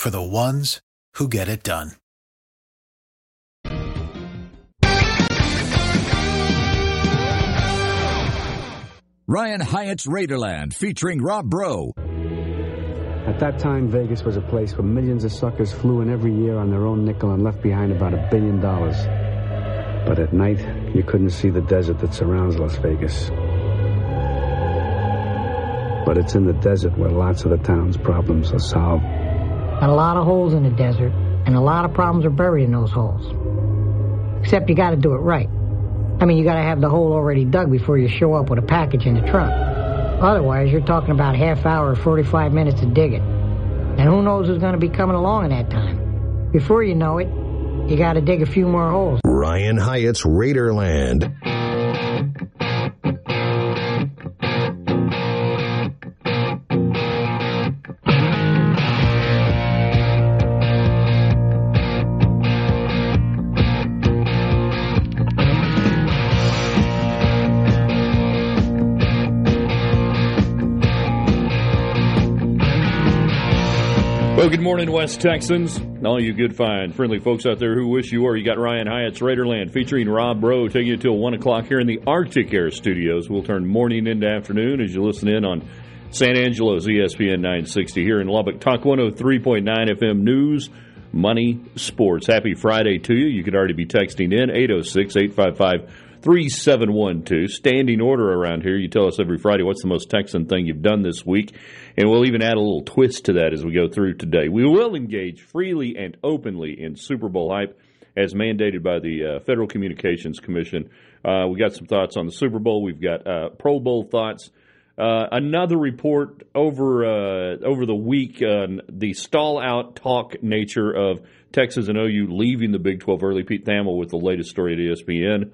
for the ones who get it done. Ryan Hyatt's Raiderland featuring Rob Bro. At that time, Vegas was a place where millions of suckers flew in every year on their own nickel and left behind about a billion dollars. But at night, you couldn't see the desert that surrounds Las Vegas. But it's in the desert where lots of the town's problems are solved. A lot of holes in the desert, and a lot of problems are buried in those holes. Except you gotta do it right. I mean, you gotta have the hole already dug before you show up with a package in the trunk. Otherwise, you're talking about half hour or 45 minutes to dig it. And who knows who's gonna be coming along in that time. Before you know it, you gotta dig a few more holes. Ryan Hyatt's Raiderland. Well, good morning, West Texans. All you good, fine, friendly folks out there who wish you were. You got Ryan Hyatt's Raiderland featuring Rob Bro taking you till 1 o'clock here in the Arctic Air Studios. We'll turn morning into afternoon as you listen in on San Angelo's ESPN 960 here in Lubbock. Talk 103.9 FM News, Money, Sports. Happy Friday to you. You could already be texting in 806 855 3712. Standing order around here. You tell us every Friday what's the most Texan thing you've done this week. And we'll even add a little twist to that as we go through today. We will engage freely and openly in Super Bowl hype as mandated by the uh, Federal Communications Commission. Uh, we got some thoughts on the Super Bowl. We've got uh, Pro Bowl thoughts. Uh, another report over uh, over the week on the stall out talk nature of Texas and OU leaving the Big 12 early. Pete Thamel with the latest story at ESPN.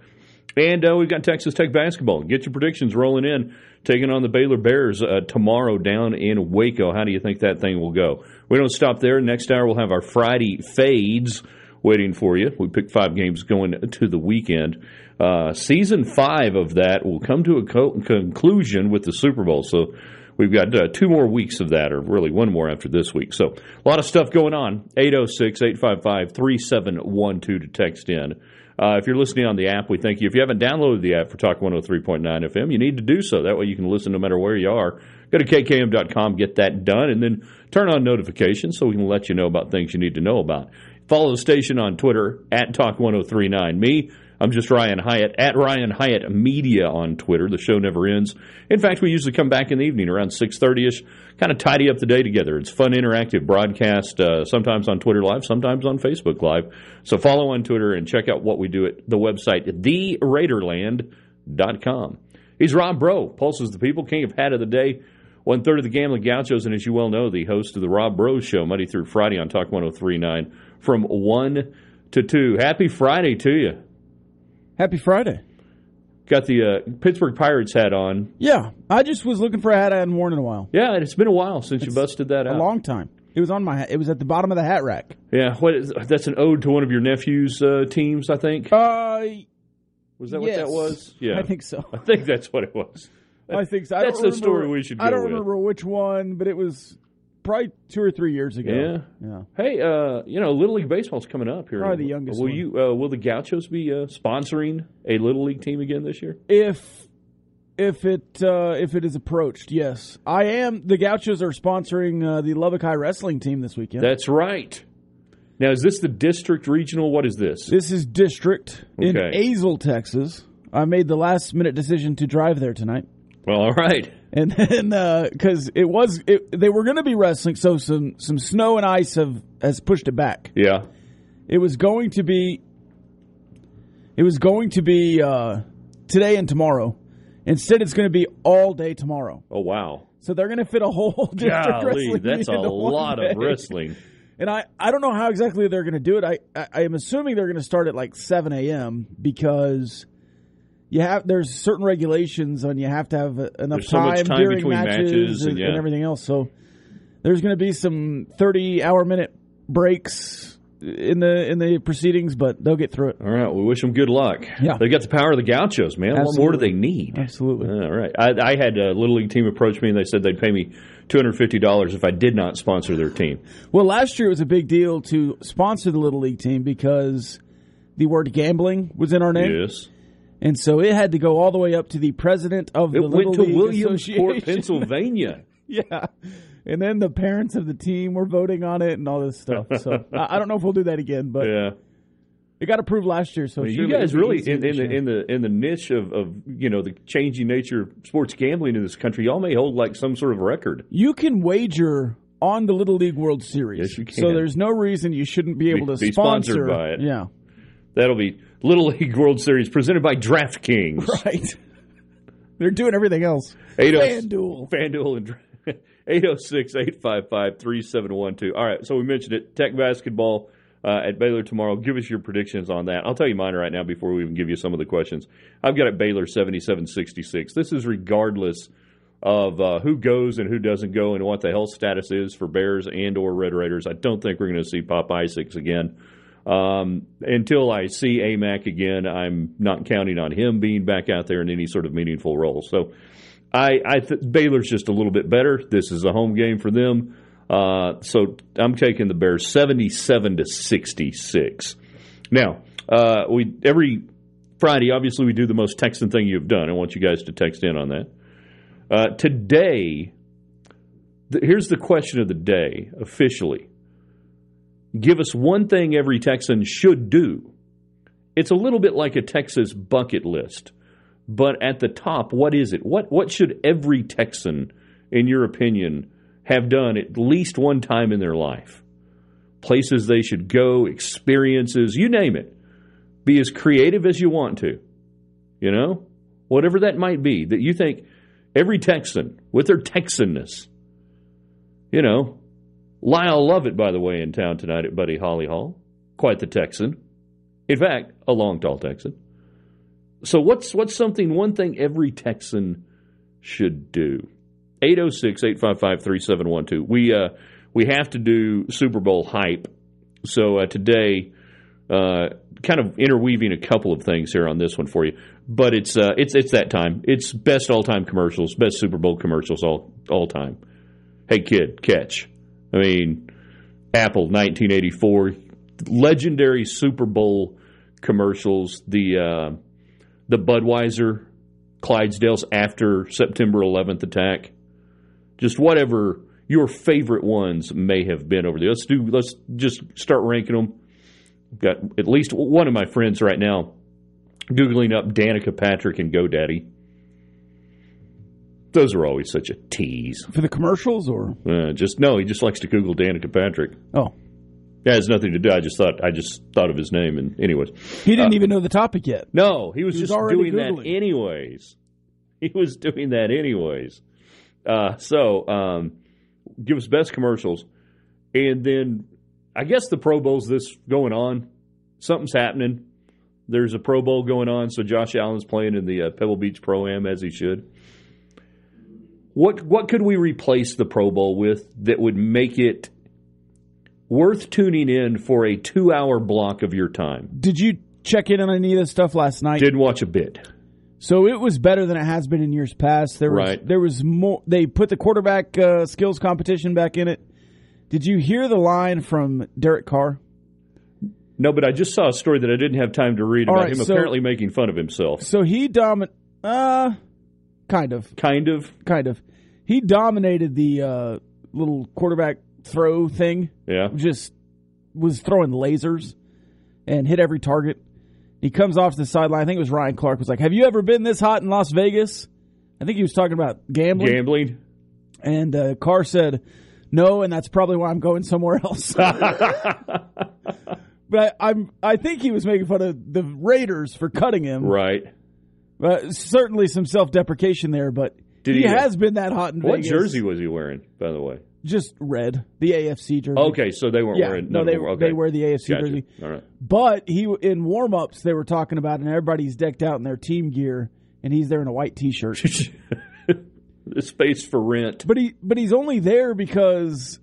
And uh, we've got Texas Tech basketball. Get your predictions rolling in, taking on the Baylor Bears uh, tomorrow down in Waco. How do you think that thing will go? We don't stop there. Next hour, we'll have our Friday fades waiting for you. We picked five games going to the weekend. Uh, season five of that will come to a co- conclusion with the Super Bowl. So we've got uh, two more weeks of that, or really one more after this week. So a lot of stuff going on. 806 855 3712 to text in. Uh, if you're listening on the app, we thank you. If you haven't downloaded the app for Talk 103.9 FM, you need to do so. That way you can listen no matter where you are. Go to kkm.com, get that done, and then turn on notifications so we can let you know about things you need to know about. Follow the station on Twitter at Talk 1039. Me, I'm just Ryan Hyatt at Ryan Hyatt Media on Twitter. The show never ends. In fact, we usually come back in the evening around 6:30ish, kind of tidy up the day together. It's fun, interactive broadcast. Uh, sometimes on Twitter Live, sometimes on Facebook Live. So follow on Twitter and check out what we do at the website theraiderland.com. He's Rob Bro, pulses the people, king of hat of the day. One third of the Gambling Gauchos, and as you well know, the host of the Rob Bro Show, Monday through Friday on Talk 1039 from 1 to 2. Happy Friday to you. Happy Friday. Got the uh, Pittsburgh Pirates hat on. Yeah, I just was looking for a hat I hadn't worn in a while. Yeah, it's been a while since you busted that out. A long time. It was on my. It was at the bottom of the hat rack. yeah, what is, that's an ode to one of your nephew's uh, teams, I think. Uh, Was that what that was? Yeah, I think so. I think that's what it was. I think so. I That's the story we should I don't with. remember which one, but it was probably two or three years ago. Yeah. Yeah. Hey, uh, you know, Little League baseball's coming up here. Probably the youngest Will one. you? Uh, will the Gauchos be uh, sponsoring a Little League team again this year? If if it uh, if it is approached, yes, I am. The Gauchos are sponsoring uh, the Lubbock High wrestling team this weekend. That's right. Now, is this the district regional? What is this? this is district in Azle, Texas. I made the last minute decision to drive there tonight. Well, all right. And then, because it was, it, they were going to be wrestling, so some some snow and ice have has pushed it back. Yeah. It was going to be, it was going to be uh, today and tomorrow. Instead, it's going to be all day tomorrow. Oh, wow. So they're going to fit a whole district Golly, that's a meet into one lot of wrestling. And I, I don't know how exactly they're going to do it. I, I, I am assuming they're going to start at like 7 a.m. because you have there's certain regulations on you have to have enough so time, time during between matches, matches and- and, yeah. and everything else. So there's going to be some 30 hour minute breaks in the in the proceedings, but they'll get through it. All right, we wish them good luck. Yeah. they got the power of the Gauchos, man. What more do they need? Absolutely. All right, I, I had a little league team approach me and they said they'd pay me two hundred fifty dollars if I did not sponsor their team. Well, last year it was a big deal to sponsor the Little League team because the word gambling was in our name. Yes, And so it had to go all the way up to the president of it the Little to League Williamsport, Pennsylvania. yeah. And then the parents of the team were voting on it and all this stuff. So I I don't know if we'll do that again, but yeah. it got approved last year. So you guys really in, in the in the in the niche of, of you know the changing nature of sports gambling in this country, y'all may hold like some sort of record. you can wager on the Little League World Series. Yes, you So there's no reason you shouldn't be able to be sponsor sponsored by it. Yeah. That'll be Little League World Series presented by DraftKings. Right. They're doing everything else. 80 FanDuel. FanDuel and 806 855 3712. All right, so we mentioned it. Tech basketball uh, at Baylor tomorrow. Give us your predictions on that. I'll tell you mine right now before we even give you some of the questions. I've got it Baylor 77 66. This is regardless of uh, who goes and who doesn't go and what the health status is for Bears and or Red Raiders. I don't think we're going to see Pop Isaacs again. Um, until I see Aimaq again, I'm not counting on him being back out there in any sort of meaningful role. So I, I th- Baylor's just a little bit better. This is a home game for them. Uh, so I'm taking the Bears 77 to 66. Now, uh, we every Friday, obviously, we do the most Texan thing you've done. I want you guys to text in on that. Uh, today, th- here's the question of the day officially. Give us one thing every Texan should do. It's a little bit like a Texas bucket list, but at the top, what is it? What what should every Texan, in your opinion, have done at least one time in their life? Places they should go, experiences, you name it. Be as creative as you want to. You know, whatever that might be that you think every Texan with their Texanness, you know, Lyle Lovett, by the way, in town tonight at Buddy Holly Hall. Quite the Texan. In fact, a long, tall Texan. So what's what's something one thing every Texan should do? 806-855-3712. We uh we have to do Super Bowl hype. So uh, today uh, kind of interweaving a couple of things here on this one for you. But it's uh, it's it's that time. It's best all time commercials, best Super Bowl commercials all all time. Hey kid, catch. I mean, Apple 1984, legendary Super Bowl commercials. The uh, the Budweiser Clydesdales after September 11th attack. Just whatever your favorite ones may have been over there. Let's do. Let's just start ranking them. Got at least one of my friends right now googling up Danica Patrick and GoDaddy. Those are always such a tease. For the commercials or? Uh, just no, he just likes to Google Danica Patrick. Oh. It has nothing to do. I just thought I just thought of his name, and anyways, He didn't even know the topic yet. no, he was He was just doing that anyways. He was doing that anyways. Uh, so, um, give us best commercials, and then I guess the Pro Bowl's this going on. Something's happening. There's a Pro Bowl going on, so Josh Allen's playing in the uh, Pebble Beach Pro Am as he should. What what could we replace the Pro Bowl with that would make it worth tuning in for a two hour block of your time? Did you check in on any of this stuff last night? Didn't watch a bit. So it was better than it has been in years past. There was Right. there was more. They put the quarterback uh, skills competition back in it. Did you hear the line from Derek Carr? No, but I just saw a story that I didn't have time to read All about right, him so- apparently making fun of himself. So he domin uh kind of Kind of. kind of he dominated the uh, little quarterback throw thing. Yeah. Just was throwing lasers and hit every target. He comes off to the sideline. I think it was Ryan Clark was like, "Have you ever been this hot in Las Vegas?" I think he was talking about gambling. Gambling. And uh, Carr said, "No, and that's probably why I'm going somewhere else." but I, I'm I think he was making fun of the Raiders for cutting him. Right. Uh, certainly some self deprecation there, but Did he, he, has been that hot in What Vegas. jersey was he wearing, by the way? Just red, the AFC jersey. Okay, so they weren't Yeah, wearing. no, they were- okay. they wear the AFC Gotcha. jersey. All right. But he in warm ups they were talking about, and everybody's decked out in their team gear, and he's there in a white t shirt. the space for rent. but he but he's only there because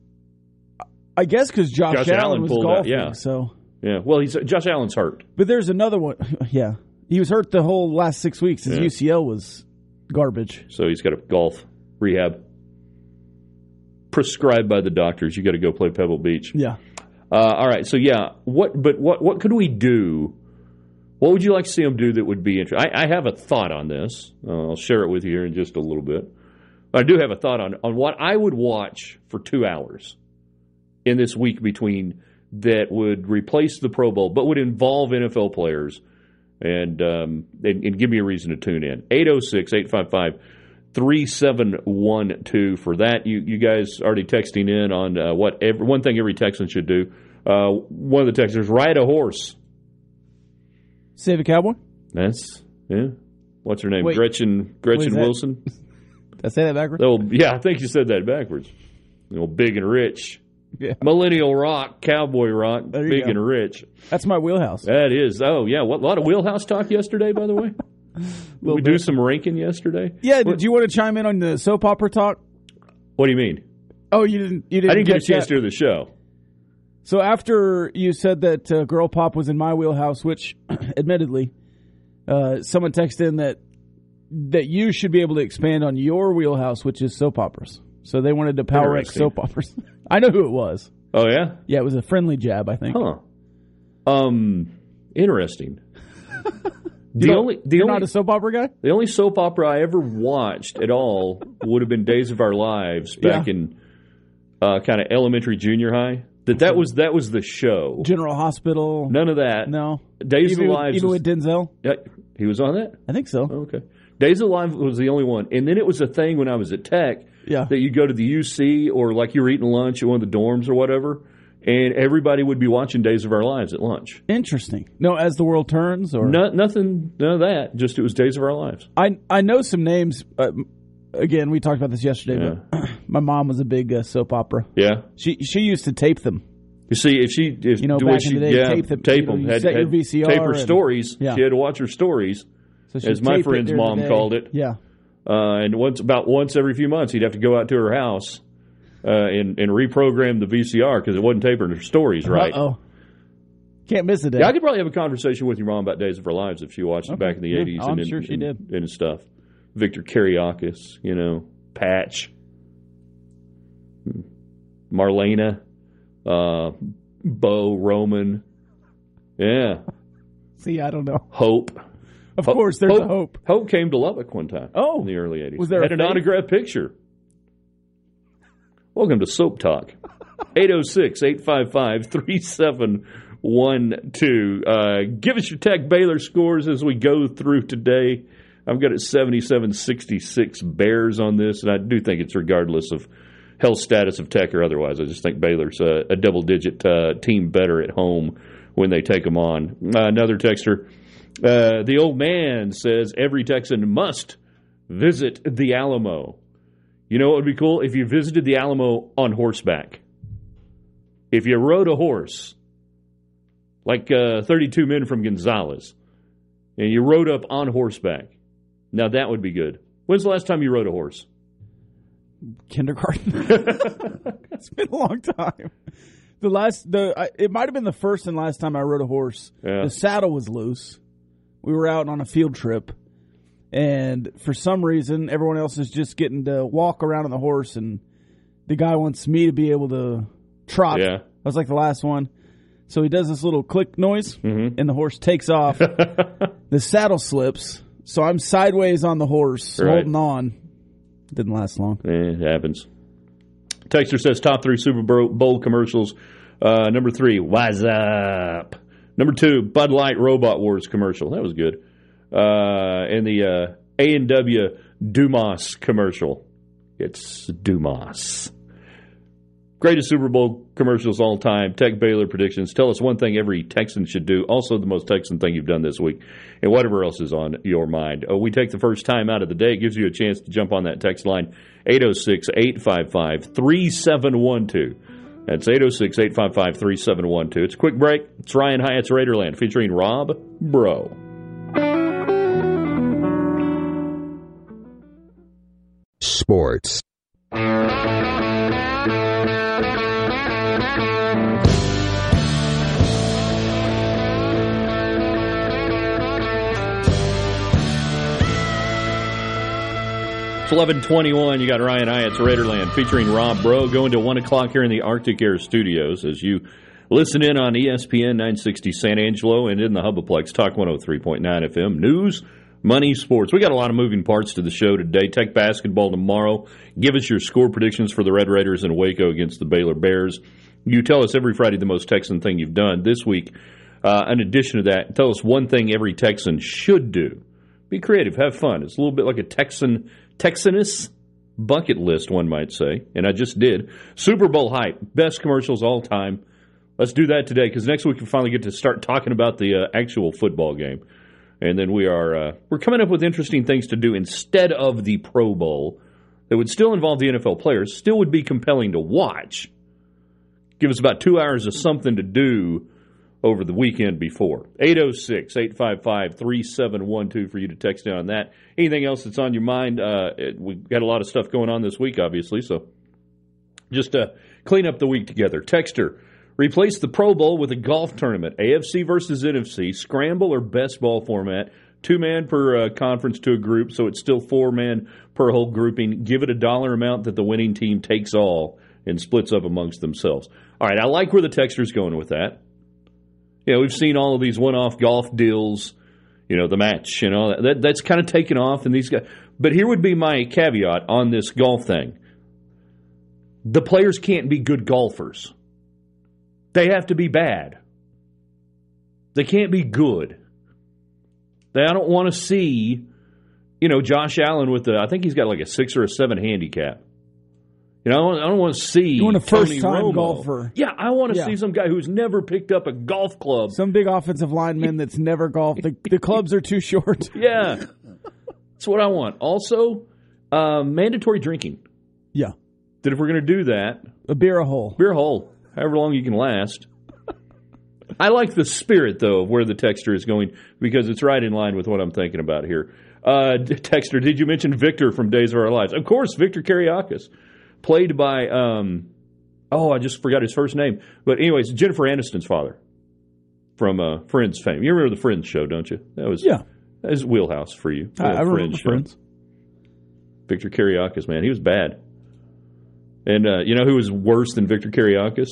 I guess because Josh, Josh Allen, Allen was pulled out, golfing. yeah. So, Yeah. Well, he's Josh Allen's hurt. but there's another one. yeah, he was hurt the whole last six weeks. His Yeah. UCL was garbage. So he's got a golf rehab prescribed by the doctors. You got to go play Pebble Beach. Yeah. Uh, all right. So yeah, what? But what? What could we do? What would you like to see him do that would be interesting? I, I have a thought on this. Uh, I'll share it with you here in just a little bit. I do have a thought on on what I would watch for two hours in this week between that would replace the Pro Bowl, but would involve NFL players and um, and, and give me a reason to tune in. 806 855 3712 for that. You you guys already texting in on uh, what every, one thing every Texan should do. Uh, one of the Texans ride a horse. Save a cowboy. That's yeah. What's her name? Wait. Gretchen Gretchen that? Wilson. Did I say that backwards? Oh yeah, I think you said that backwards. You know, big and rich. Yeah. Millennial rock, cowboy rock, big go. and rich. That's my wheelhouse. That is. Oh yeah, what a lot of wheelhouse talk yesterday. By the way, Did we do some ranking yesterday. Yeah. Did you want to chime in on the soap opera talk? What do you mean? Oh, you didn't. You didn't. I didn't get a chance that? to hear the show. So after you said that uh, Girl Pop was in my wheelhouse, which, admittedly, uh, someone texted in that that you should be able to expand on your wheelhouse, which is soap operas. So they wanted to power Interesting. soap operas. I know who it was. Oh yeah, Yeah, it was a friendly jab, I think. huh? Um, interesting. The don't- only the You're only not a soap opera guy. the only soap opera I ever watched at all would have been Days of Our Lives back Yeah. in uh, kind of elementary, junior high. That that was that was the show. General Hospital. None of that. no. Days even of with- Lives. even was- with Denzel. Yeah, he was on that. I think so. Okay. Days of Life was the only one, and then it was a thing when I was at Tech Yeah. that you'd go to the UC or like you were eating lunch at one of the dorms or whatever, and everybody would be watching Days of Our Lives at lunch. Interesting. No, as the world turns, or No, nothing, none of that. Just it was Days of Our Lives. I I know some names. Uh, again, we talked about this yesterday. But my mom was a big uh, soap opera. Yeah. She she used to tape them. You see, if she, if You know, the back way in the day, yeah, tape them, tape you know, them, you had, set your VCR tape her and- stories. Yeah. She had to watch her stories, So As my friend's mom called it. Yeah. Uh, and once about once every few months, he'd have to go out to her house uh, and and reprogram the VCR because it wasn't taping her stories right. Oh. Can't miss a day. Yeah, I could probably have a conversation with your mom about Days of Our Lives if she watched it back in the Yeah, eighties. I'm and, sure she and, did. and stuff. Victor Kiriakis, you know, Patch, Marlena, uh, Bo Roman, yeah, See, I don't know. Hope. Of course, there's a hope. Hope came to Lubbock one time. Oh. in the early eighties. Was there had a an fake? autographed picture? Welcome to Soap Talk. 806-855-3712. Uh, give us your Tech Baylor scores as we go through today. I've got it 77-66 Bears on this, and I do think it's regardless of health status of Tech or otherwise. I just think Baylor's a, a double-digit uh, team better at home when they take them on. Uh, another texter, uh, the old man says every Texan must visit the Alamo. You know what would be cool? If you visited the Alamo on horseback. If you rode a horse, like uh, 32 men from Gonzales, and you rode up on horseback. Now that would be good. When's the last time you rode a horse? Kindergarten. it's been a long time. The last, the I, it might have been the first and last time I rode a horse. Yeah. The saddle was loose. We were out on a field trip, and for some reason, everyone else is just getting to walk around on the horse, and the guy wants me to be able to trot. Yeah. I was like the last one. So he does this little click noise, Mm-hmm. and the horse takes off. the saddle slips, so I'm sideways on the horse, Right. holding on. Didn't last long. It happens. Texter says top three Super Bowl Bowl commercials. Uh, number three, Wise Up. Number two, Bud Light Robot Wars commercial. That was good. Uh, and the uh, A and W Dumas commercial. It's Dumas. Greatest Super Bowl commercials all time. Tech Baylor predictions. Tell us one thing every Texan should do. Also, the most Texan thing you've done this week, and whatever else is on your mind. Uh, we take the first time out of the day. It gives you a chance to jump on that text line 806 855 3712. That's 806 855 3712. It's a quick break. It's Ryan Hyatt's Raiderland featuring Rob Bro. Sports. 1121. You got Ryan Hyatt's Raiderland featuring Rob Bro going to 1 o'clock here in the Arctic Air Studios as you listen in on ESPN 960 San Angelo and in the Hubaplex Talk 103.9 FM. News, money, sports. We got a lot of moving parts to the show today. Tech basketball tomorrow. Give us your score predictions for the Red Raiders in Waco against the Baylor Bears. You tell us every Friday the most Texan thing you've done. This week, uh, in addition to that, tell us one thing every Texan should do. Be creative, have fun. It's a little bit like a Texan Texanus bucket list, one might say, and I just did. Super Bowl hype, best commercials all time. Let's do that today because next week we finally get to start talking about the uh, actual football game, and then we are uh, we're coming up with interesting things to do instead of the Pro Bowl that would still involve the NFL players, still would be compelling to watch. Give us about two hours of something to do over the weekend before. 806 855 3712 for you to text in on that. Anything else that's on your mind? Uh, it- we've got a lot of stuff going on this week, obviously, so just uh, clean up the week together. Texter, replace the Pro Bowl with a golf tournament. AFC versus NFC, scramble or best ball format. Two man per uh, conference to a group, so it's still four man per whole grouping. Give it a dollar amount that the winning team takes all and splits up amongst themselves. All right, I like where the texter's going with that. You know, we've seen all of these one-off golf deals. You know, the match. You know, that that's kind of taken off, and these guys. But here would be my caveat on this golf thing: the players can't be good golfers. They have to be bad. They can't be good. They, I don't want to see, you know, Josh Allen with the. I think he's got like a six or a seven handicap. You know, I don't, I don't want to see You want a Tony first-time Romo. golfer. Yeah, I want to Yeah. see some guy who's never picked up a golf club. Some big offensive lineman that's never golfed. The, the clubs are too short. Yeah, that's what I want. Also, uh, mandatory drinking. Yeah. That if we're going to do that, A beer a hole. beer a hole, however long you can last. I like the spirit though of where the texture is going because it's right in line with what I'm thinking about here. Uh, texter, did you mention Victor from Days of Our Lives? Of course, Victor Kiriakis, played by um, oh, I just forgot his first name. But anyways, Jennifer Aniston's father from uh, Friends fame. You remember the Friends show, don't you? That was Yeah. that was wheelhouse for you. I, I remember show. friends. Victor Kiriakis, man, he was bad. And uh, you know who was worse than Victor Kiriakis?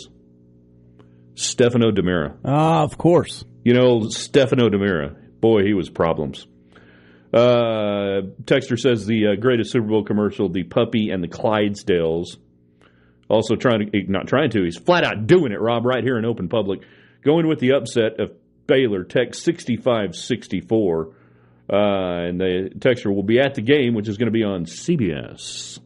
Stefano DiMera. Ah, of course. You know Stefano DiMera. Boy, he was problems. Uh, Texter says the uh, greatest Super Bowl commercial, the puppy and the Clydesdales. Also trying to, not trying to, he's flat out doing it, Rob, right here in open public. Going with the upset of Baylor, Tech 65 64. Uh, and the Texter will be at the game, which is going to be on CBS.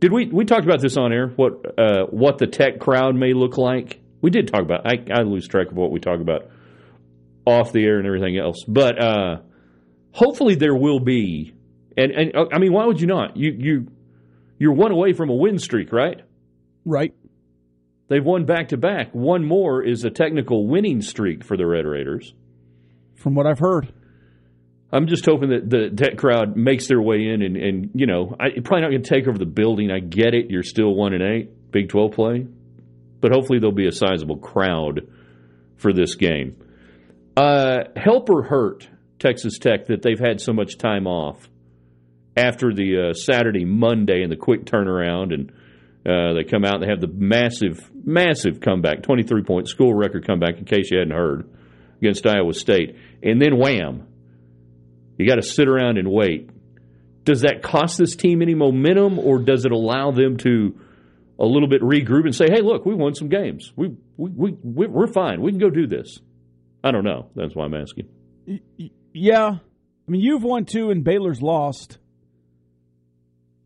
Did we we talked about this on air? What uh, what the tech crowd may look like? We did talk about. I, I lose track of what we talk about off the air and everything else. But uh, hopefully there will be. And and uh, I mean, why would you not? You you you're one away from a win streak, right? Right. They've won back to back. One more is a technical winning streak for the Red Raiders. From what I've heard. I'm just hoping that the tech crowd makes their way in, and, and you know, I, you're probably not going to take over the building. I get it. You're still one and eight, Big 12 play, but hopefully there'll be a sizable crowd for this game. Uh, help or hurt Texas Tech that they've had so much time off after the uh, Saturday, Monday, and the quick turnaround, and uh, they come out and they have the massive, massive comeback, 23 point school record comeback. In case you hadn't heard, against Iowa State, and then wham. You got to sit around and wait. Does that cost this team any momentum, or does it allow them to a little bit regroup and say, "Hey, look, we won some games. We we we- we're fine. We can go do this." I don't know. That's why I'm asking. Yeah. I mean, you've won two and Baylor's lost.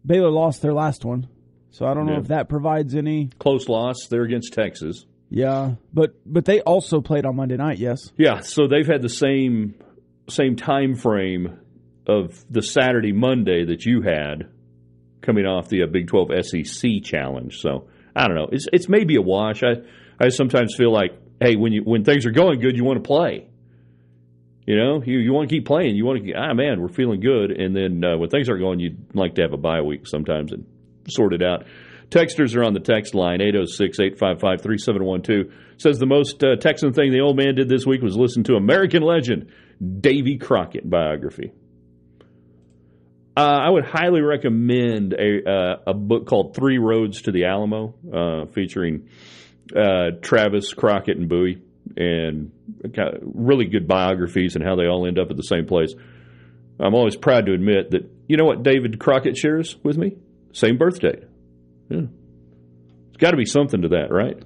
Baylor lost their last one. So I don't know Yeah. if that provides any. Close loss. They're against Texas. Yeah, but but they also played on Monday night. Yes. Yeah, so they've had the same same time frame of the Saturday Monday that you had coming off the uh, Big 12 SEC challenge. So I don't know. It's it's maybe a wash. I I sometimes feel like hey when you when things are going good you want to play. You know, you, you want to keep playing. You want to, ah, man, we're feeling good. And then uh, when things aren't going, you'd like to have a bye week sometimes and sort it out. Texters are on the text line, 806 855 3712. Says the most uh, Texan thing the old man did this week was listen to American legend Davy Crockett biography. Uh, I would highly recommend a, uh, a book called Three Roads to the Alamo, uh, featuring uh, Travis Crockett and Bowie, and really good biographies and how they all end up at the same place. I'm always proud to admit that you know what David Crockett shares with me? Same birthday. Yeah. It's got to be something to that, right?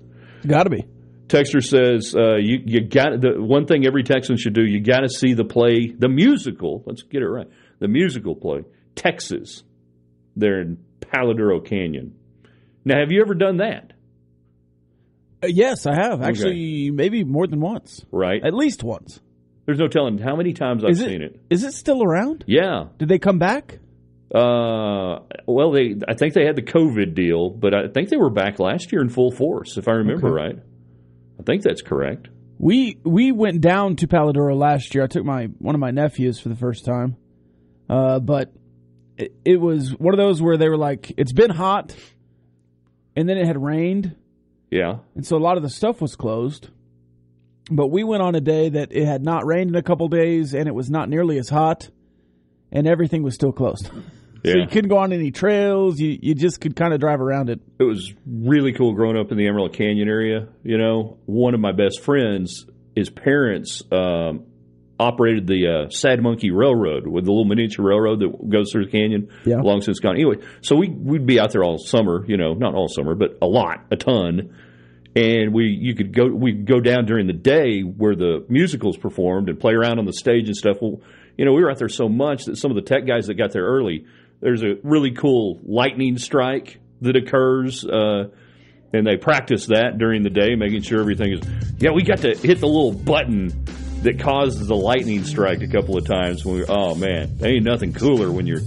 Got to be. Texter says uh, you you got the one thing every Texan should do. You got to see the play, the musical. Let's get it right. The musical play, Texas. There in Palo Duro Canyon. Now, have you ever done that? Uh, yes, I have actually. Maybe more than once. Right. At least once. There's no telling how many times I've Is seen it. Is it still around? Yeah. Did they come back? Uh, well, they I think they had the COVID deal, but I think they were back last year in full force, if I remember right. I think that's correct. We we went down to Palo Duro last year. I took my one of my nephews for the first time, uh, but it, it was one of those where they were like, "It's been hot," and then it had rained, Yeah. and so a lot of the stuff was closed. But we went on a day that it had not rained in a couple days, and it was not nearly as hot, and everything was still closed. Yeah. So you couldn't go on any trails. You you just could kind of drive around it. it was really cool growing up in the Emerald Canyon area. You know, one of my best friends, his parents um, operated the uh, Sad Monkey Railroad with the little miniature railroad that goes through the canyon. Yeah. Long since gone. Anyway, so we we'd be out there all summer. You know, not all summer, but a lot, a ton. And we you could go we'd go down during the day where the musicals performed and play around on the stage and stuff. Well, you know, we were out there so much that some of the tech guys that got there early, there's a really cool lightning strike that occurs. Uh, and they practice that during the day, making sure everything is. Yeah, we got to hit the little button that causes the lightning strike a couple of times. When we, oh man, there ain't nothing cooler when you're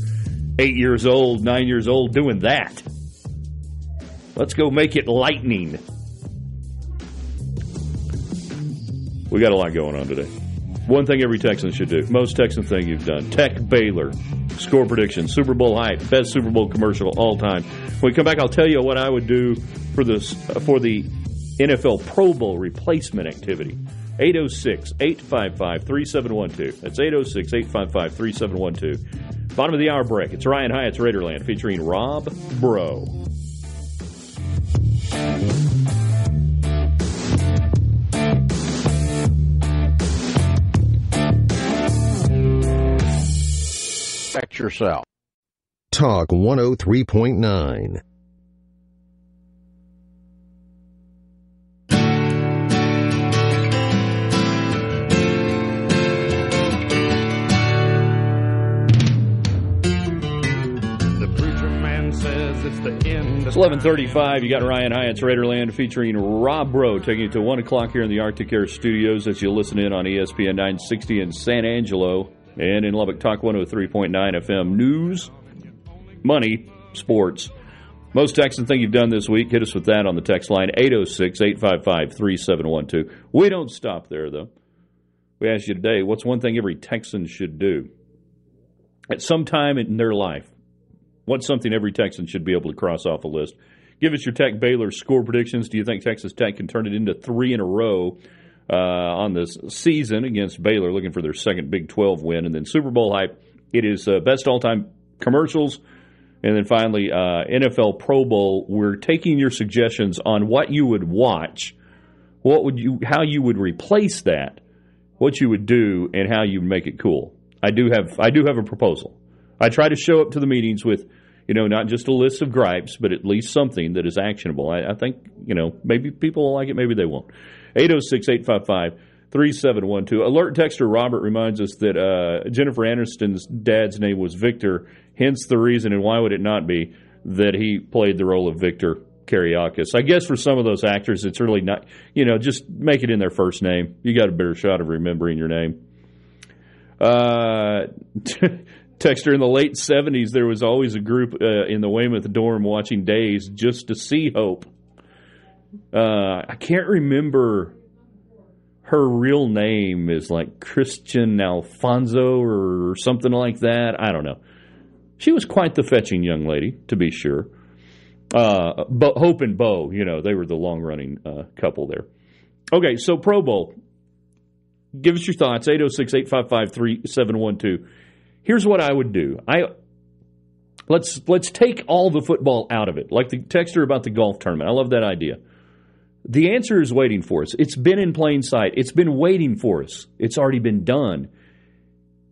eight years old, nine years old, doing that. Let's go make it lightning. We got a lot going on today. One thing every Texan should do. Most Texan thing you've done. Tech Baylor. Score prediction. Super Bowl hype. Best Super Bowl commercial all time. When we come back, I'll tell you what I would do for this uh, for the NFL Pro Bowl replacement activity. 806 855 3712. That's 806 855 3712. Bottom of the hour break. It's Ryan Hyatt's Raiderland featuring Rob Bro. Protect yourself. Talk 103.9. The preacher man says it's the end. It's 1135. You got Ryan Hyatt's Raiderland featuring Rob Bro taking you to 1 o'clock here in the Arctic Air studios as you listen in on ESPN 960 in San Angelo and in Lubbock Talk 103.9 FM. News, money, sports. Most Texan thing you've done this week, hit us with that on the text line 806 855 3712. We don't stop there, though. We asked you today what's one thing every Texan should do at some time in their life? What's something every Texan should be able to cross off a list? Give us your Tech Baylor score predictions. Do you think Texas Tech can turn it into three in a row uh, on this season against Baylor, looking for their second Big 12 win? And then Super Bowl hype. It is uh, best all time commercials. And then finally, uh, NFL Pro Bowl. We're taking your suggestions on what you would watch, what would you, how you would replace that, what you would do, and how you would make it cool. I do have, I do have a proposal. I try to show up to the meetings with, you know, not just a list of gripes, but at least something that is actionable. I, I think, you know, maybe people will like it, maybe they won't. 806 855 3712. Alert texter Robert reminds us that uh, Jennifer Aniston's dad's name was Victor, hence the reason, and why would it not be, that he played the role of Victor Kiriakis. I guess for some of those actors, it's really not, you know, just make it in their first name. You got a better shot of remembering your name. Uh, Texter in the late 70s, there was always a group uh, in the Weymouth dorm watching Days just to see Hope. Uh, I can't remember her real name is like Kristian Alfonso or something like that. I don't know. She was quite the fetching young lady, to be sure. Uh, but Hope and Bo, you know, they were the long running uh, couple there. Okay, so Pro Bowl. Give us your thoughts. 806 855 3712. Here's what I would do. I let's let's take all the football out of it, like the texter about the golf tournament. I love that idea. The answer is waiting for us. It's been in plain sight. It's been waiting for us. It's already been done.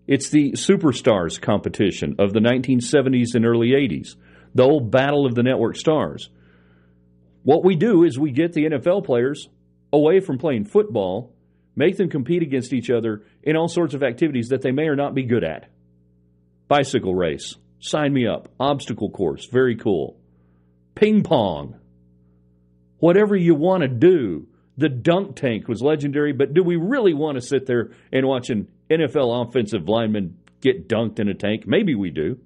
It's the superstars competition of the 1970s and early 80s, the old battle of the network stars. What we do is we get the NFL players away from playing football, make them compete against each other in all sorts of activities that they may or not be good at. Bicycle race, sign me up. Obstacle course, very cool. Ping pong, whatever you want to do. The dunk tank was legendary, but do we really want to sit there and watch an NFL offensive lineman get dunked in a tank? Maybe we do.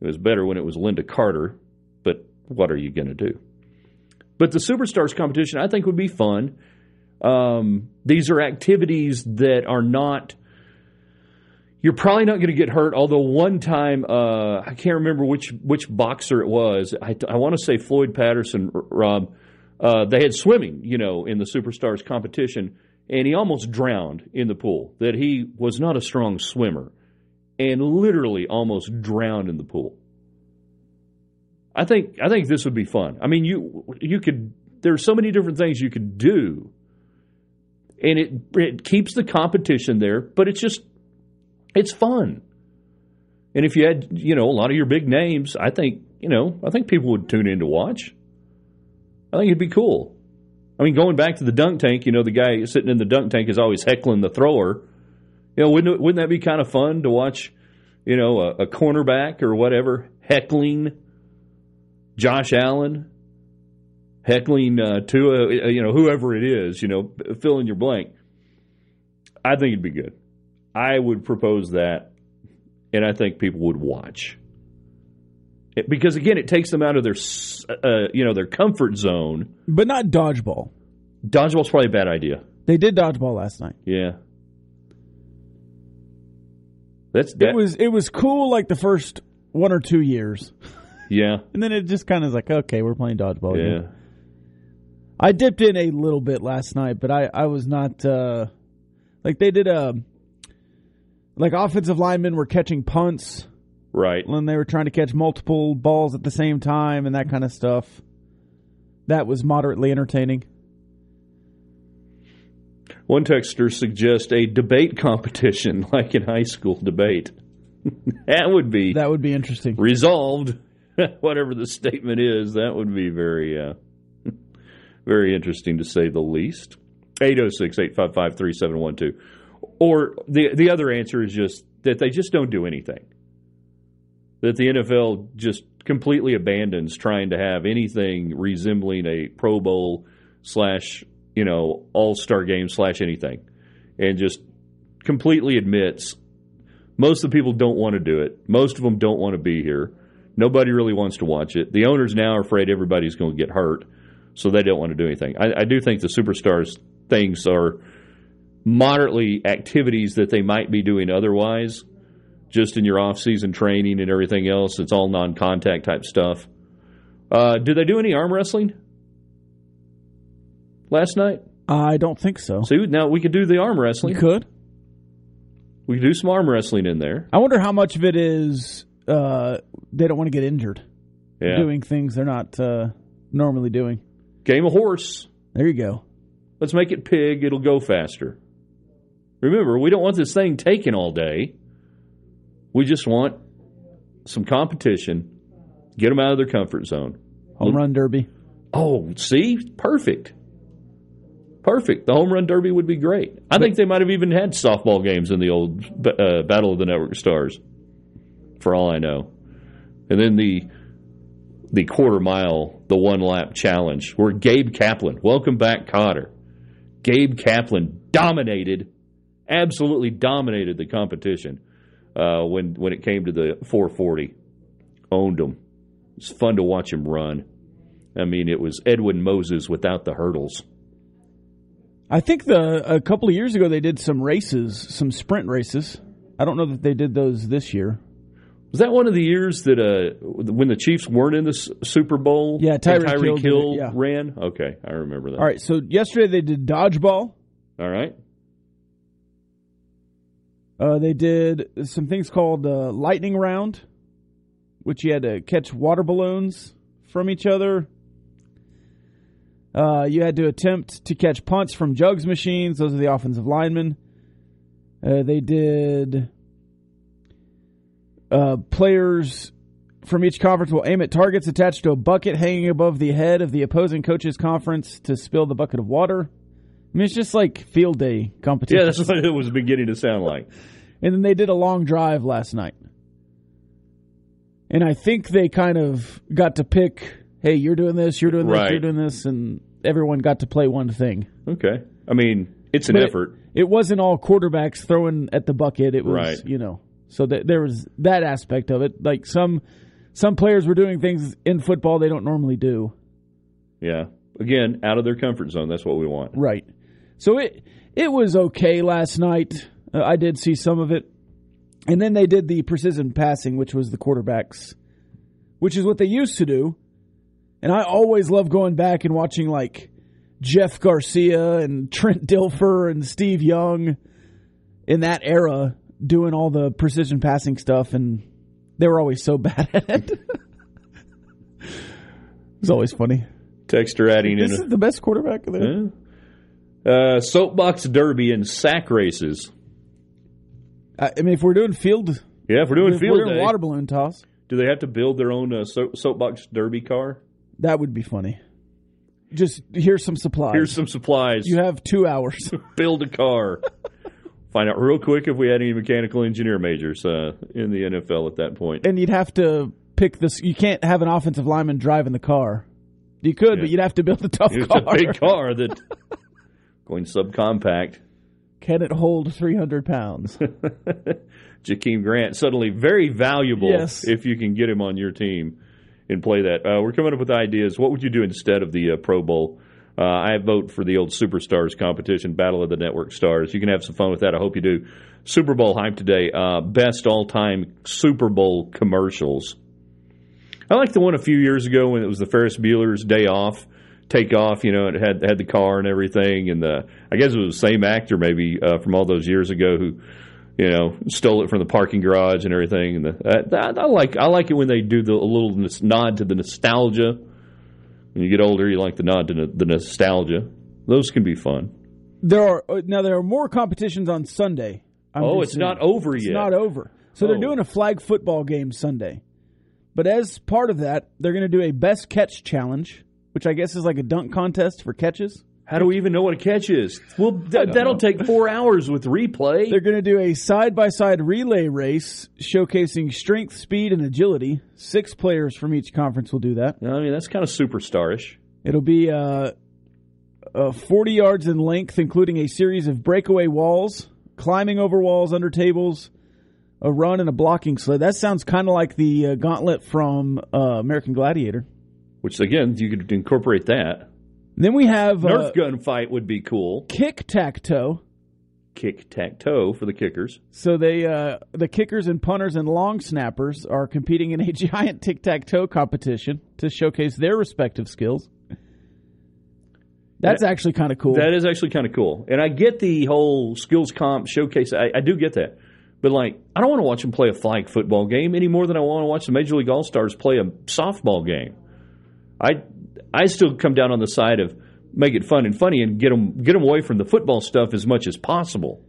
It was better when it was Lynda Carter, but what are you going to do? But the Superstars competition, I think, would be fun. Um, these are activities that are not. You're probably not going to get hurt. Although one time, uh, I can't remember which which boxer it was. I, I want to say Floyd Patterson, Rob uh, they had swimming, you know, in the Superstars competition, and he almost drowned in the pool. That he was not a strong swimmer, and literally almost drowned in the pool. I think I think this would be fun. I mean, you you could. There's so many different things you could do, and it it keeps the competition there, but it's just it's fun. And if you had you know a lot of your big names, I think you know I think people would tune in to watch. I think it'd be cool. I mean, going back to the dunk tank, you know, the guy sitting in the dunk tank is always heckling the thrower. You know, wouldn't wouldn't that be kind of fun to watch? You know, a, a cornerback or whatever heckling Josh Allen, heckling uh, Tua, you know, whoever it is. You know, fill in your blank. I think it'd be good. I would propose that, and I think people would watch because again, it takes them out of their uh, you know their comfort zone. But not dodgeball. Dodgeball's probably a bad idea. They did dodgeball last night. Yeah, that's that. it was it was cool like the first one or two years. Yeah, and then it just kind of like okay, we're playing dodgeball. Yeah. Again. I dipped in a little bit last night, but I I was not uh, like they did a like offensive linemen were catching punts Right. When they were trying to catch multiple balls at the same time and that kind of stuff. That was moderately entertaining. One texter suggests a debate competition like in high school debate. that would be That would be interesting. Resolved. Whatever the statement is, that would be very uh, very interesting to say the least. 806-855-3712. Or the the other answer is just that they just don't do anything that the NFL just completely abandons trying to have anything resembling a Pro Bowl slash you know All Star game slash anything, and just completely admits most of the people don't want to do it. Most of them don't want to be here. Nobody really wants to watch it. The owners now are afraid everybody's going to get hurt, so they don't want to do anything. I, I do think the superstars things are moderately activities that they might be doing otherwise just in your off-season training and everything else. It's all non-contact type stuff. Uh, did they do any arm wrestling last night? I don't think so. See, now we could do the arm wrestling. We could. We could do some arm wrestling in there. I wonder how much of it is uh, they don't want to get injured. Yeah. Doing things they're not uh, normally doing. Game of horse. There you go. Let's make it pig. It'll go faster. Remember, we don't want this thing taken all day. We just want some competition, get them out of their comfort zone. Home run derby. Oh, see? Perfect. Perfect. The home run derby would be great. I think they might have even had softball games in the old uh, Battle of the Network Stars, for all I know. And then the the quarter mile, the one lap challenge, where Gabe Kaplan, welcome back, Kotter. Gabe Kaplan dominated, absolutely dominated the competition uh, when when it came to the 440. Owned him. It's fun to watch him run. I mean, it was Edwin Moses without the hurdles. I think the a couple of years ago they did some races, some sprint races. I don't know that they did those this year. Was that one of the years that uh, when the Chiefs weren't in the Super Bowl? Yeah, Tyreek did Hill yeah. ran. Okay, I remember that. All right, so yesterday they did dodgeball. All right. Uh, they did some things called uh, lightning round, which you had to catch water balloons from each other. Uh, you had to attempt to catch punts from jugs machines. Those are the offensive linemen. Uh, they did uh, players from each conference will aim at targets attached to a bucket hanging above the head of the opposing coach's conference to spill the bucket of water. I mean, it's just like field day competition. Yeah, that's what it was beginning to sound like. And then they did a long drive last night. And I think they kind of got to pick, hey, you're doing this, you're doing this, Right. you're doing this, and everyone got to play one thing. Okay. I mean, it's an But it- effort. It, wasn't all quarterbacks throwing at the bucket. It was, Right. you know, so that there was that aspect of it. Like some some players were doing things in football they don't normally do. Yeah. Again, out of their comfort zone. That's what we want. Right. So it it was okay last night. Uh, I did see some of it, and then they did the precision passing, which was the quarterbacks, which is what they used to do. And I always love going back and watching like Jeff Garcia and Trent Dilfer and Steve Young in that era doing all the precision passing stuff, and they were always so bad at it. it was always funny. Texter adding This in is the best quarterback of there. a, uh, soapbox derby and sack races. I mean, if we're doing field, Yeah, if we're doing if field we're doing day, water balloon toss, do they have to build their own uh, so- soapbox derby car? that would be funny. Just here's some supplies. Here's some supplies. you have two hours. build a car. Find out real quick if we had any mechanical engineer majors uh, in the NFL at that point. and you'd have to pick this. You can't have an offensive lineman driving the car. You could, Yeah. but you'd have to build a tough It's car. a big car that going subcompact. Can it hold 300 pounds? Jakeem Grant suddenly very valuable Yes. if you can get him on your team and play that. Uh, we're coming up with ideas. What would you do instead of the uh, Pro Bowl? Uh, I vote for the old Superstars competition, Battle of the Network Stars. You can have some fun with that. I hope you do. Super Bowl hype today. Uh, best all time Super Bowl commercials. I like the one a few years ago when it was the Ferris Bueller's Day Off, take off. You know, it had had the car and everything, and the I guess it was the same actor maybe uh, from all those years ago who, you know, stole it from the parking garage and everything. And the, uh, that, I like I like it when they do the a little nod to the nostalgia. When you get older, you like the nod to the, the nostalgia. Those can be fun. there are uh, now there are more competitions on Sunday. I'm oh, it's not over yet. It's not over. So they're Oh. doing a flag football game Sunday. But as part of that, they're going to do a best catch challenge, which I guess is like a dunk contest for catches. How do we even know what a catch is? Well, th- that'll take four hours with replay. They're going to do a side by side relay race showcasing strength, speed, and agility. Six players from each conference will do that. I mean, that's kind of superstarish. It'll be uh, uh, 40 yards in length, including a series of breakaway walls, climbing over walls, under tables, a run, and a blocking sled. That sounds kind of like the uh, gauntlet from uh, American Gladiator. Which again, you could incorporate that. Then we have uh, Nerf gun fight would be cool. kick tack toe. Kick tack toe for the kickers. So they, uh, the kickers and punters and long snappers are competing in a giant tic tac toe competition to showcase their respective skills. That's That- actually kind of cool. That is actually kind of cool. And I get the whole skills comp showcase. I, I do get that. But like, I don't want to watch them play a flag football game any more than I want to watch the Major League All Stars play a softball game. I I still come down on the side of make it fun and funny and get them get them away from the football stuff as much as possible.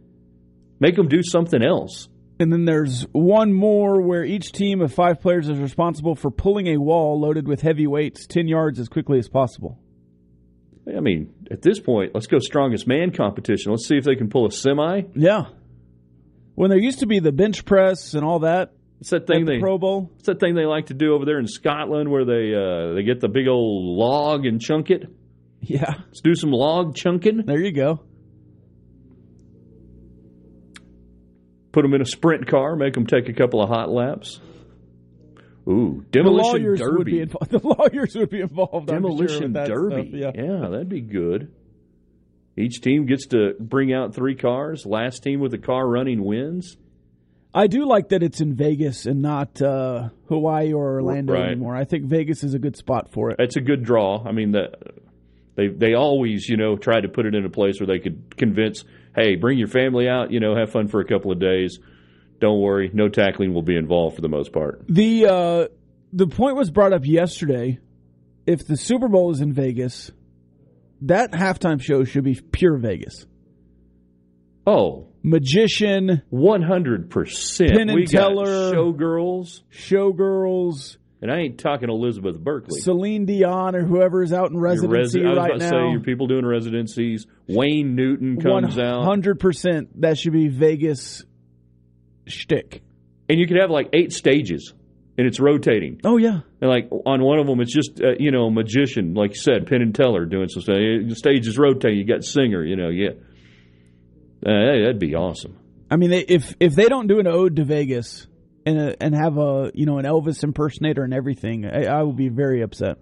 Make them do something else. And then there's one more where each team of five players is responsible for pulling a wall loaded with heavy weights 10 yards as quickly as possible. I mean, at this point, let's go strongest man competition. Let's see if they can pull a semi. Yeah. When there used to be the bench press and all that, It's that thing the they Pro Bowl. It's that thing they like to do over there in Scotland where they uh, they get the big old log and chunk it. Yeah, Let's do some log chunking. there you go. Put them in a sprint car, make them take a couple of hot laps. Ooh, The demolition lawyers would be derby. involved. The lawyers would be involved. I'm sure, demolition derby. stuff, Yeah. that'd be good. Each team gets to bring out three cars. Last team with the car running wins. I do like that it's in Vegas and not uh, Hawaii or Orlando Right. anymore. I think Vegas is a good spot for it. It's a good draw. I mean, the, they they always you know try to put it in a place where they could convince, hey, bring your family out. You know, have fun for a couple of days. Don't worry, no tackling will be involved for the most part. The uh, the point was brought up yesterday. If the Super Bowl is in Vegas, that halftime show should be pure Vegas. Oh, Magician, one hundred percent. Penn and We got Teller. showgirls, showgirls, and I ain't talking Elizabeth Berkley. Celine Dion, or whoever is out in residency resi- I was right now. say your people doing residencies. Wayne Newton comes out, hundred percent. That should be Vegas shtick. and you could have like eight stages, and it's rotating. Oh yeah, And like on one of them, it's just uh, you know magician, like you said, Penn and Teller doing some stuff. The stage is rotating. You got singer, you know, yeah. Uh, hey, that'd be awesome. I mean, they, if if they don't do an ode to Vegas and a, and have a you know an Elvis impersonator and everything, I, I will be very upset.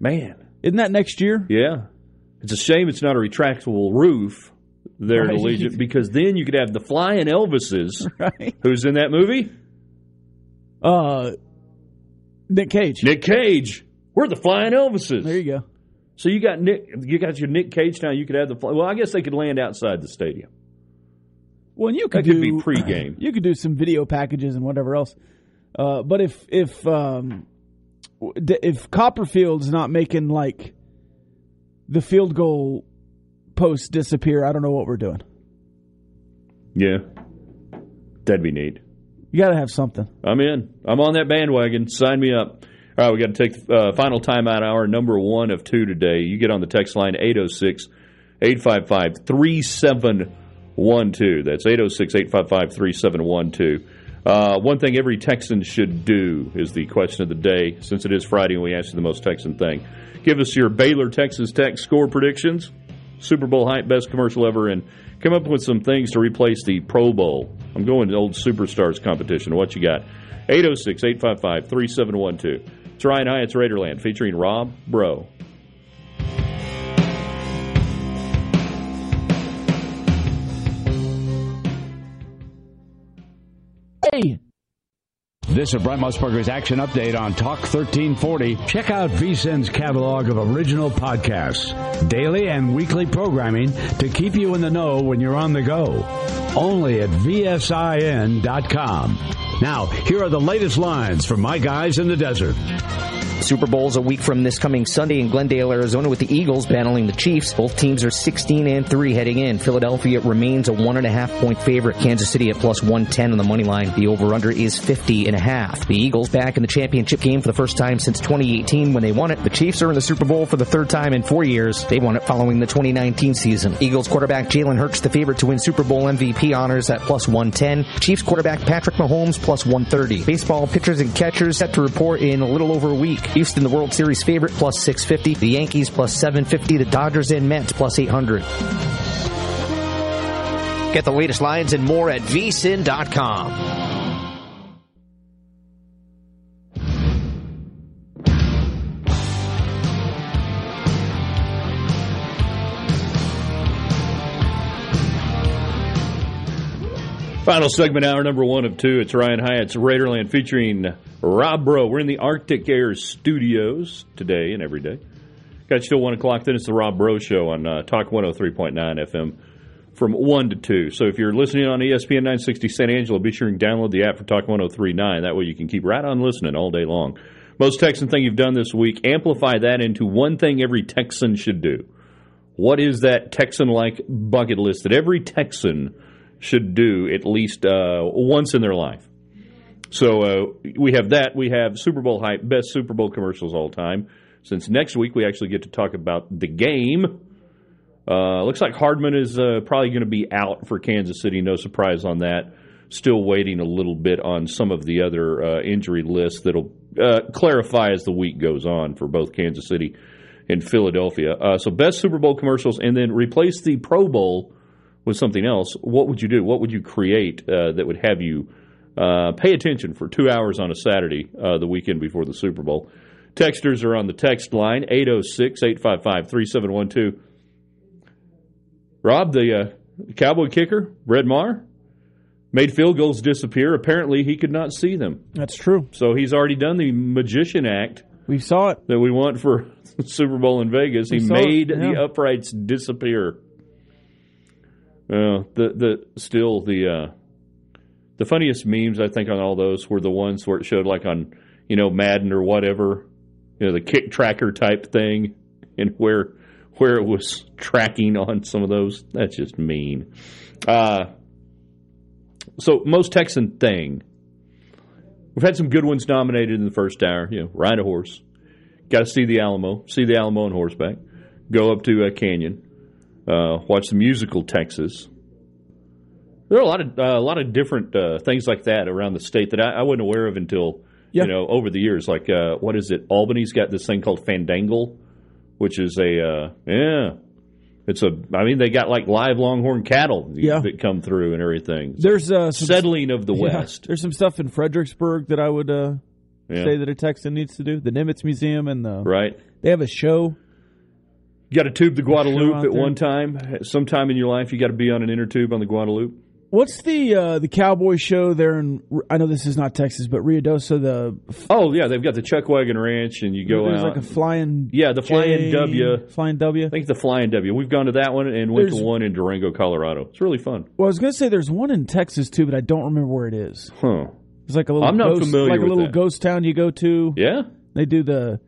Man, Isn't that next year? yeah. It's a shame it's not a retractable roof there Right. at Allegiant because then you could have the flying Elvises. Right. Who's in that movie? Uh, Nick Cage. Nick Cage. We're the flying Elvises. There you go. So you got Nick. You got your Nick Cage now. You could have the. fly- Well, I guess they could land outside the stadium. Well, and you could That could do be pregame. You could do some video packages and whatever else. Uh, but if if um, if Copperfield's not making like the field goal posts disappear, I don't know what we're doing. Yeah, that'd be neat. You got to have something. I'm in. I'm on that bandwagon. Sign me up. All right, we got to take uh, final timeout hour number one of two today. You get on the text line 806 855 3712. That's 806 855 3712. Uh, One thing every Texan should do is the question of the day. Since it is Friday and we ask you the most Texan thing, give us your Baylor Texas Tech score predictions, Super Bowl hype, best commercial ever, and come up with some things to replace the Pro Bowl. I'm going to old Superstars competition. What you got? 806 855 3712. It's Ryan Hyatt's Raiderland featuring Rob Breaux. Hey, This is Brent Musburger's Action Update on Talk 1340. Check out VSIN's catalog of original podcasts, daily and weekly programming to keep you in the know when you're on the go. Only at VSIN.com. Now, here are the latest lines from my guys in the desert. Super Bowl's a week from this coming Sunday in Glendale, Arizona, with the Eagles battling the Chiefs. Both teams are 16 and 3 heading in. Philadelphia remains a one and a half point favorite. Kansas City at plus 110 on the money line. The over under is 50 and a half. The Eagles back in the championship game for the first time since 2018 when they won it. The Chiefs are in the Super Bowl for the third time in four years. They won it following the 2019 season. Eagles quarterback Jalen Hurts the favorite to win Super Bowl MVP honors at plus 110. Chiefs quarterback Patrick Mahomes plus 130. Baseball pitchers and catchers set to report in a little over a week. Houston, the World Series favorite, plus 650. The Yankees, plus 750. The Dodgers and Mets, plus 800. Get the latest lines and more at vsin.com. Final segment, hour number one of two. It's Ryan Hyatt's Raiderland featuring Rob Breaux. We're in the Arctic Air studios today and every day. Got you till 1 o'clock. Then it's the Rob Breaux Show on uh, Talk 103.9 FM from 1 to 2. So if you're listening on ESPN 960 San Angelo, be sure and download the app for Talk 1039. That way you can keep right on listening all day long. Most Texan thing you've done this week, amplify that into one thing every Texan should do. What is that Texan like bucket list that every Texan should do at least uh, once in their life? So uh, we have that. We have Super Bowl hype, best Super Bowl commercials all time. Since next week we actually get to talk about the game. Uh, looks like Hardman is uh, probably going to be out for Kansas City. No surprise on that. still waiting a little bit on some of the other uh, injury lists that'll uh, clarify as the week goes on for both Kansas City and Philadelphia. Uh, so, best Super Bowl commercials, and then replace the Pro Bowl with something else. What would you do? What would you create that would have you uh, pay attention for two hours on a Saturday, uh, the weekend before the Super Bowl? Texters are on the text line 806 855 3712. Rob, the uh, Cowboy kicker, Brett Maher, made field goals disappear. Apparently, he could not see them. That's true. So he's already done the magician act We saw it. that we want for Super Bowl in Vegas. He We it, made yeah. the uprights disappear. Uh, the the still the uh, the funniest memes I think on all those were the ones where it showed like on you know Madden or whatever, you know the kick tracker type thing, and where where it was tracking on some of those. That's just mean. Uh, so most Texan thing. We've had some good ones nominated in the first hour. You know, ride a horse, got to see the Alamo, see the Alamo on horseback, go up to uh, Canyon, uh, watch the musical Texas. There are a lot of uh, a lot of different uh, things like that around the state that I, I wasn't aware of until Yeah. you know over the years. Like uh, what is it? Albany's got this thing called Fandangle, which is a uh, yeah. It's a. I mean, they got like live Longhorn cattle Yeah. that come through and everything. There's uh, some, Settling of the yeah, West. there's some stuff in Fredericksburg that I would uh, say that a Texan needs to do. The Nimitz Museum and the Right. they have a show. You got to tube the Guadalupe at there. one time. Sometime in your life, you got to be on an inner tube on the Guadalupe. What's the uh, the cowboy show there in? I know this is not Texas, but Rio Ruidoso. The Oh yeah, they've got the Chuck Wagon Ranch, and you go there's out. like a flying yeah, the Flying J- W. flying W. I think the Flying W. We've gone to that one and went There's- to one in Durango, Colorado. It's really fun. Well, I was gonna say there's one in Texas too, but I don't remember where it is. Huh? It's like a little. I'm not ghost, familiar like a little that. ghost town you go to. Yeah. They do the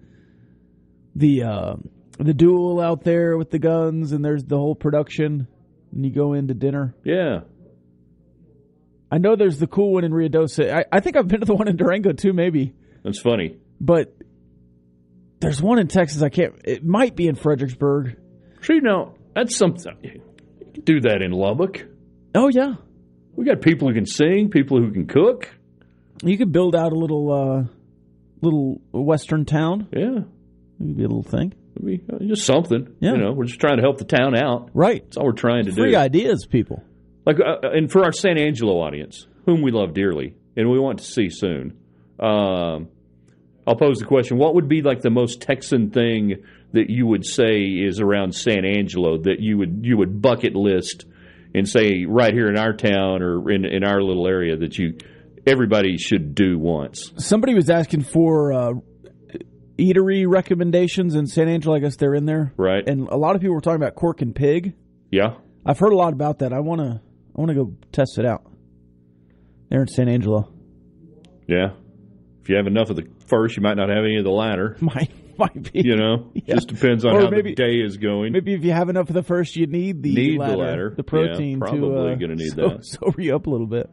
the uh, the duel out there with the guns, and there's the whole production. And you go into dinner. Yeah. I know there's the cool one in Ruidoso. I, I think I've been to the one in Durango too, maybe. That's funny. But there's one in Texas. I can't. It might be in Fredericksburg. Sure, you know that's something. You can do that in Lubbock. Oh yeah, We got people who can sing, people who can cook. you could build out a little uh, little western town. Yeah. Maybe a little thing. Mean, uh, just something. Yeah. You know, we're just trying to help the town out. Right. That's all we're trying to do. Free ideas, people. Like uh, and for our San Angelo audience, whom we love dearly and we want to see soon, um, I'll pose the question: What would be like the most Texan thing that you would say is around San Angelo that you would you would bucket list and say right here in our town or in in our little area that you everybody should do once? Somebody was asking for uh, eatery recommendations in San Angelo. I guess they're in there, Right? and a lot of people were talking about Cork and Pig. Yeah. I've heard a lot about that. I want to. I want to go test it out. There in San Angelo, Yeah. If you have enough of the first, you might not have any of the latter. might might be. You know, Yeah. just depends on Or how maybe- the day is going. Maybe if you have enough of the first, you need the Need the ladder, ladder. the protein Yeah, to probably uh, gonna need so- that. sober you up a little bit.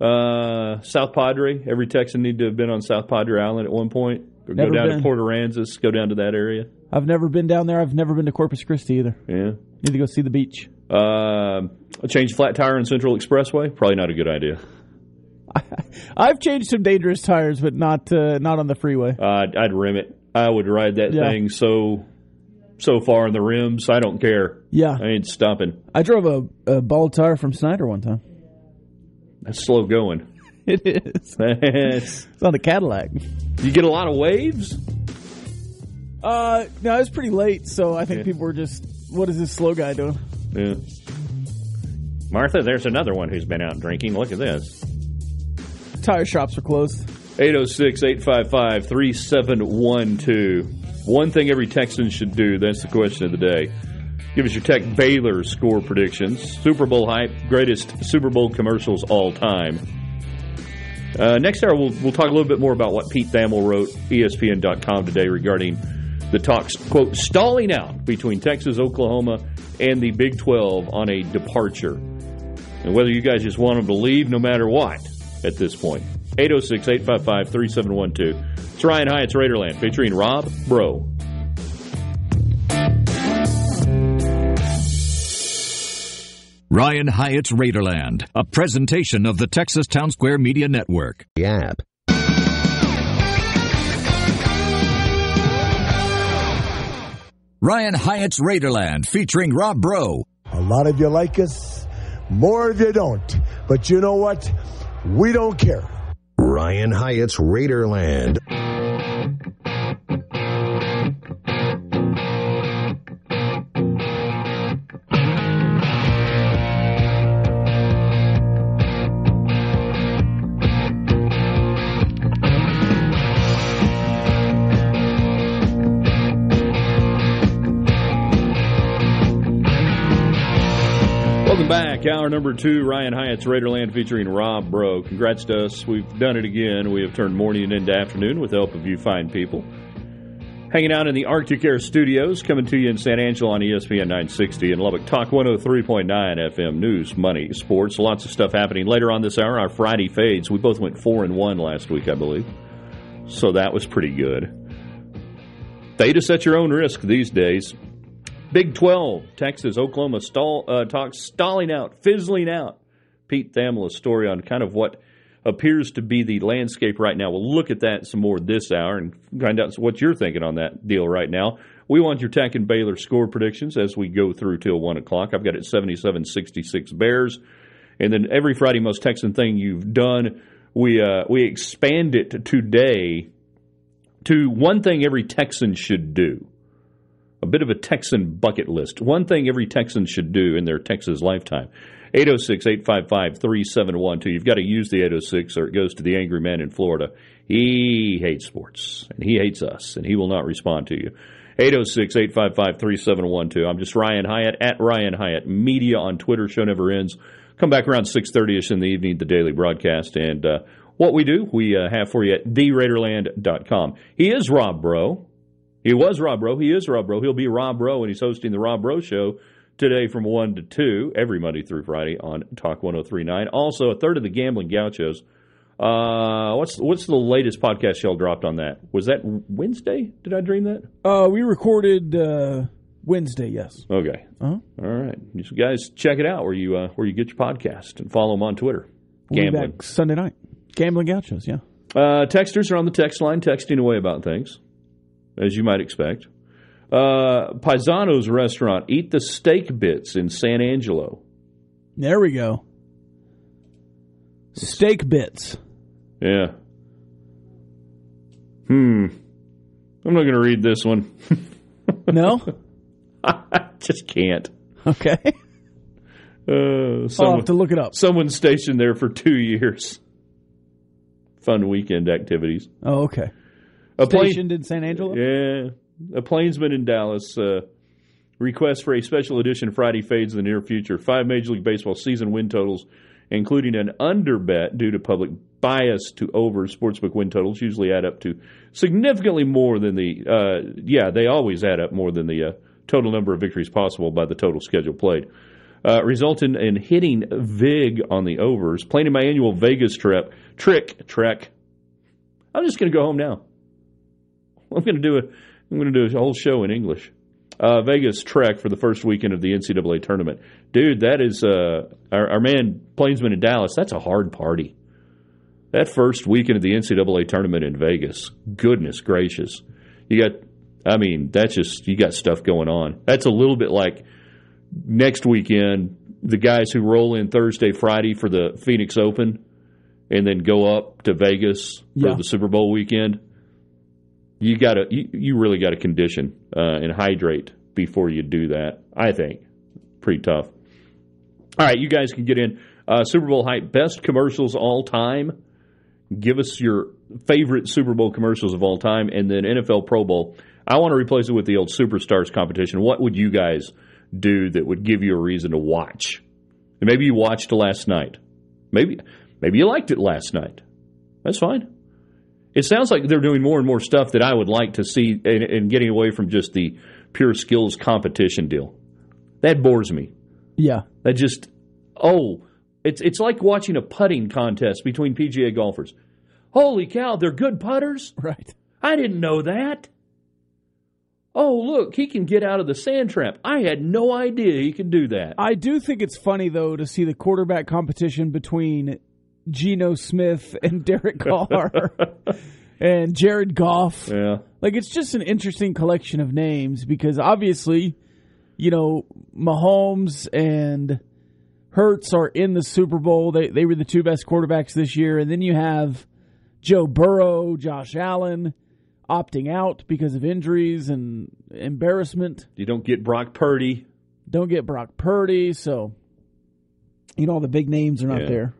Uh, South Padre. Every Texan need to have been on South Padre Island at one point. Or Never go down been. to Port Aransas. Go down to that area. I've never been down there. I've never been to Corpus Christi either. Yeah. Need to go see the beach. Uh, a change flat tire on Central Expressway. Probably not a good idea. I've changed some dangerous tires, but not uh, not on the freeway. Uh, I'd, I'd rim it. I would ride that Yeah. thing so so far in the rims. I don't care. Yeah, I ain't stopping. I drove a, a bald tire from Snyder one time. That's slow going. It is. It's on a Cadillac. you get a lot of waves. Uh, no, it was pretty late, so I think Yeah. people were just, "What is this slow guy doing?" Yeah. Martha, there's another one who's been out drinking. Look at this. Tire shops are closed. 806 855 3712. One thing every Texan should do. That's the question of the day. Give us your Tech Baylor score predictions. Super Bowl hype, greatest Super Bowl commercials all time. Uh, next hour, we'll, we'll talk a little bit more about what Pete Thamel wrote ESPN.com today regarding the talks, quote, stalling out between Texas, Oklahoma, and the Big 12 on a departure. And whether you guys just want them to leave no matter what at this point. 806 855 3712. It's Ryan Hyatt's Raiderland featuring Rob Breaux. Ryan Hyatt's Raiderland, a presentation of the Texas Town Square Media Network. The app. Ryan Hyatt's Raiderland featuring Rob Breaux. A lot of you like us, more of you don't. But you know what? We don't care. Ryan Hyatt's Raiderland. Back. Hour number two, Ryan Hyatt's Raiderland featuring Rob Breaux. Congrats to us. We've done it again. We have turned morning into afternoon with the help of you fine people. Hanging out in the Arctic Air Studios, coming to you in San Angelo on ESPN 960 and Lubbock Talk 103.9 FM News, Money, Sports. Lots of stuff happening. Later on this hour, our Friday fades. We both went 4 and 1 last week, I believe. So that was pretty good. Fade at your own risk these days. Big 12, Texas, Oklahoma stall, uh, talk stalling out, fizzling out. Pete Thamel's story on kind of what appears to be the landscape right now. We'll look at that some more this hour and find out what you're thinking on that deal right now. We want your Tech and Baylor score predictions as we go through till 1 o'clock. I've got it 77 66 Bears. And then every Friday Most Texan thing you've done, we, uh, we expand it today to one thing every Texan should do a bit of a Texan bucket list. One thing every Texan should do in their Texas lifetime. 806 855 3712. You've got to use the 806 or it goes to the angry man in Florida. He hates sports and he hates us and he will not respond to you. 806 855 3712. I'm just Ryan Hyatt at Ryan Hyatt Media on Twitter. Show never ends. Come back around 6.30 ish in the evening, the daily broadcast. And uh, what we do, we uh, have for you at theraiderland.com. He is Rob Breaux. He was Rob Breaux. He is Rob Breaux. He'll be Rob Breaux, and he's hosting the Rob Breaux Show today from 1 to 2 every Monday through Friday on Talk 1039. Also, a third of the Gambling Gauchos. Uh, what's what's the latest podcast y'all dropped on that? Was that Wednesday? Did I dream that? Uh, we recorded uh, Wednesday. Yes. Okay. Uh-huh. All right. You guys check it out where you uh, where you get your podcast and follow them on Twitter. We'll Gambling. Sunday night. Gambling Gauchos. Yeah. Uh, texters are on the text line texting away about things, as you might expect. Uh, Paisano's restaurant, Eat the Steak Bits in San Angelo. There we go. Steak bits. Yeah. Hmm. I'm not going to read this one. No. I just can't. Okay. Uh, I'll have to look it up. someone stationed there for two years. Fun weekend activities. Oh, okay. A plane- in San Angelo. Yeah. A plainsman in Dallas uh, requests for a special edition Friday fades in the near future. Five Major League Baseball season win totals, including an under bet due to public bias to over sportsbook win totals, usually add up to significantly more than the, uh, yeah, they always add up more than the uh, total number of victories possible by the total schedule played. Uh, result in, in hitting VIG on the overs. Planning my annual Vegas trip, trick, trek. I'm just going to go home now. I'm going to do a I'm going to do a whole show in English. Uh, Vegas Trek for the first weekend of the NCAA tournament, dude. That is uh, our, our man Plainsman in Dallas. That's a hard party. That first weekend of the NCAA tournament in Vegas. Goodness gracious, you got. I mean, that's just you got stuff going on. That's a little bit like next weekend. The guys who roll in Thursday, Friday for the Phoenix Open, and then go up to Vegas for Yeah. the Super Bowl weekend you got to you, you really got to condition uh, and hydrate before you do that. I think pretty tough. All right, you guys can get in uh, Super Bowl hype best commercials all time. Give us your favorite Super Bowl commercials of all time, and then NFL Pro Bowl. I want to replace it with the old Superstars competition. What would you guys do that would give you a reason to watch? And maybe you watched last night. Maybe maybe you liked it last night. That's fine it sounds like they're doing more and more stuff that I would like to see and, and getting away from just the pure skills competition deal. That bores me. Yeah. That just oh, it's it's like watching a putting contest between PGA golfers. Holy cow, they're good putters. Right. I didn't know that. Oh, look, he can get out of the sand trap. I had no idea he could do that. I do think it's funny though to see the quarterback competition between Geno Smith and Derek Carr and Jared Goff. Yeah. Like it's just an interesting collection of names because obviously, you know, Mahomes and Hurts are in the Super Bowl. They they were the two best quarterbacks this year, and then you have Joe Burrow, Josh Allen opting out because of injuries and embarrassment. You don't get Brock Purdy. Don't get Brock Purdy, so you know all the big names are not Yeah. there.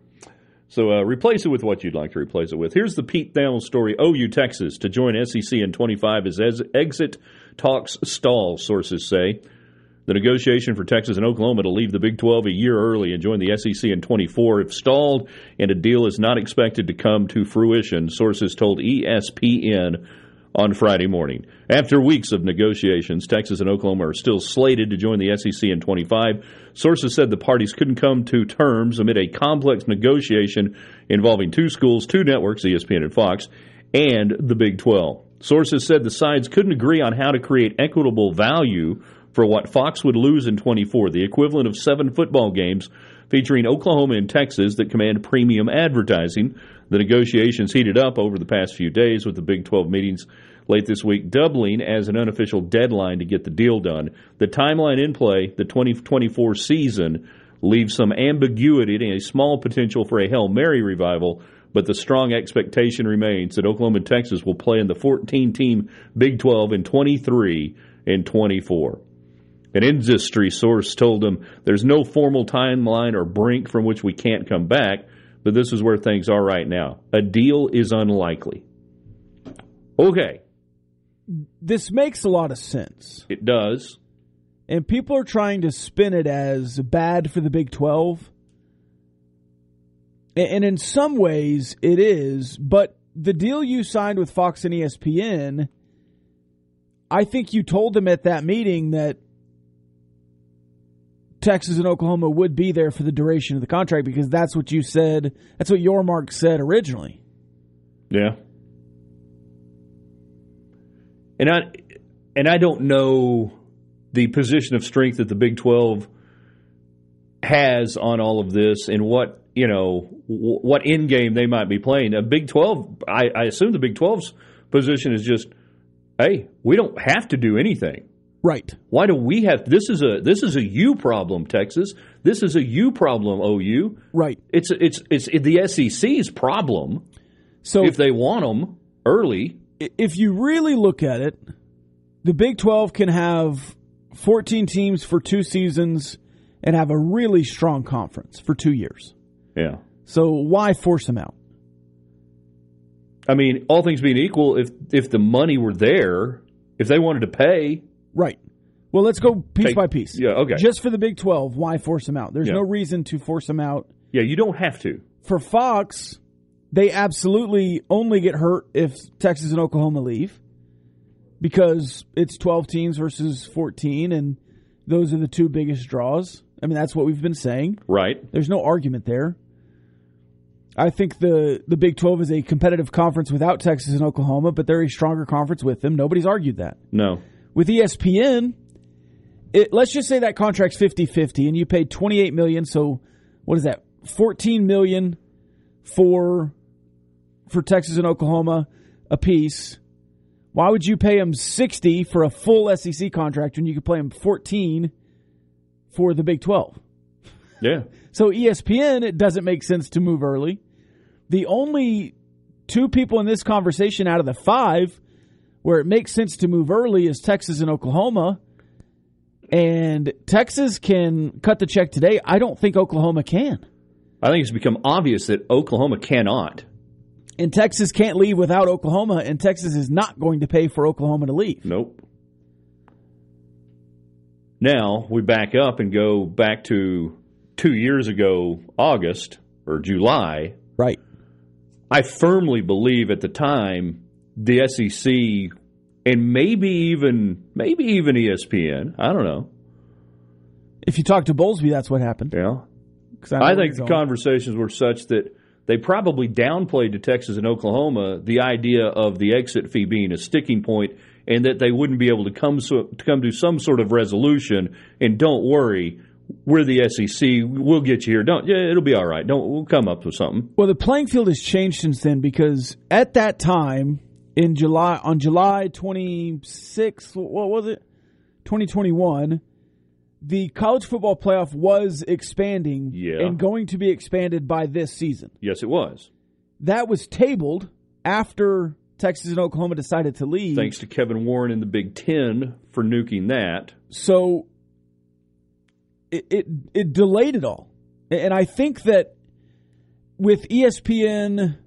So uh, replace it with what you'd like to replace it with. Here's the Pete Thamel story. OU Texas to join SEC in 25 as es- exit talks stall, sources say. The negotiation for Texas and Oklahoma to leave the Big 12 a year early and join the SEC in 24 if stalled and a deal is not expected to come to fruition, sources told ESPN on Friday morning. After weeks of negotiations, Texas and Oklahoma are still slated to join the SEC in 25. Sources said the parties couldn't come to terms amid a complex negotiation involving two schools, two networks, ESPN and Fox, and the Big 12. Sources said the sides couldn't agree on how to create equitable value for what Fox would lose in 24, the equivalent of seven football games featuring Oklahoma and Texas that command premium advertising. The negotiations heated up over the past few days with the Big 12 meetings late this week doubling as an unofficial deadline to get the deal done. The timeline in play, the 2024 season, leaves some ambiguity and a small potential for a Hail Mary revival, but the strong expectation remains that Oklahoma and Texas will play in the 14 team Big 12 in 23 and 24. An industry source told them there's no formal timeline or brink from which we can't come back, but this is where things are right now. A deal is unlikely. Okay, This makes a lot of sense. it does. And people are trying to spin it as bad for the Big 12. And in some ways it is, but the deal you signed with Fox and ESPN, I think you told them at that meeting that Texas and Oklahoma would be there for the duration of the contract because that's what you said. That's what your mark said originally. Yeah. And I and I don't know the position of strength that the Big 12 has on all of this and what, you know, what end game they might be playing. A Big 12, I, I assume the Big 12's position is just, hey, we don't have to do anything. Right. Why do we have this is a this is a you problem Texas. This is a you problem OU. Right. It's it's it's the SEC's problem. So if they want them early, if you really look at it, the Big 12 can have 14 teams for two seasons and have a really strong conference for two years. yeah. So why force them out? I mean, all things being equal, if if the money were there, if they wanted to pay, Right. Well, let's go piece Take- by piece. yeah, okay. Just for the Big 12, why force them out? There's Yeah. no reason to force them out. yeah, you don't have to. For Fox, they absolutely only get hurt if Texas and Oklahoma leave because it's 12 teams versus 14, and those are the two biggest draws. I mean, that's what we've been saying. Right. There's no argument there. I think the, the Big 12 is a competitive conference without Texas and Oklahoma, but they're a stronger conference with them. Nobody's argued that. No. With ESPN, it, let's just say that contract's 50-50 and you paid 28 million, so what is that? 14 million for for Texas and Oklahoma a piece. Why would you pay them 60 for a full SEC contract when you could pay them 14 for the Big 12? Yeah. So ESPN, it doesn't make sense to move early. The only two people in this conversation out of the five where it makes sense to move early is Texas and Oklahoma. And Texas can cut the check today. I don't think Oklahoma can. I think it's become obvious that Oklahoma cannot. And Texas can't leave without Oklahoma, and Texas is not going to pay for Oklahoma to leave. Nope. Now we back up and go back to two years ago, August or July. Right. I firmly believe at the time the SEC and maybe even maybe even ESPN. I don't know. If you talk to Bowlesby, that's what happened. Yeah, know I think the going. conversations were such that they probably downplayed to Texas and Oklahoma the idea of the exit fee being a sticking point and that they wouldn't be able to come so, to come to some sort of resolution. And don't worry, we're the SEC. We'll get you here. Don't. Yeah, it'll be all right. Don't. We'll come up with something. Well, the playing field has changed since then because at that time in July on July 26th, what was it? 2021 the college football playoff was expanding yeah. and going to be expanded by this season. Yes, it was. That was tabled after Texas and Oklahoma decided to leave. Thanks to Kevin Warren in the Big Ten for nuking that. So it, it, it delayed it all. And I think that with ESPN,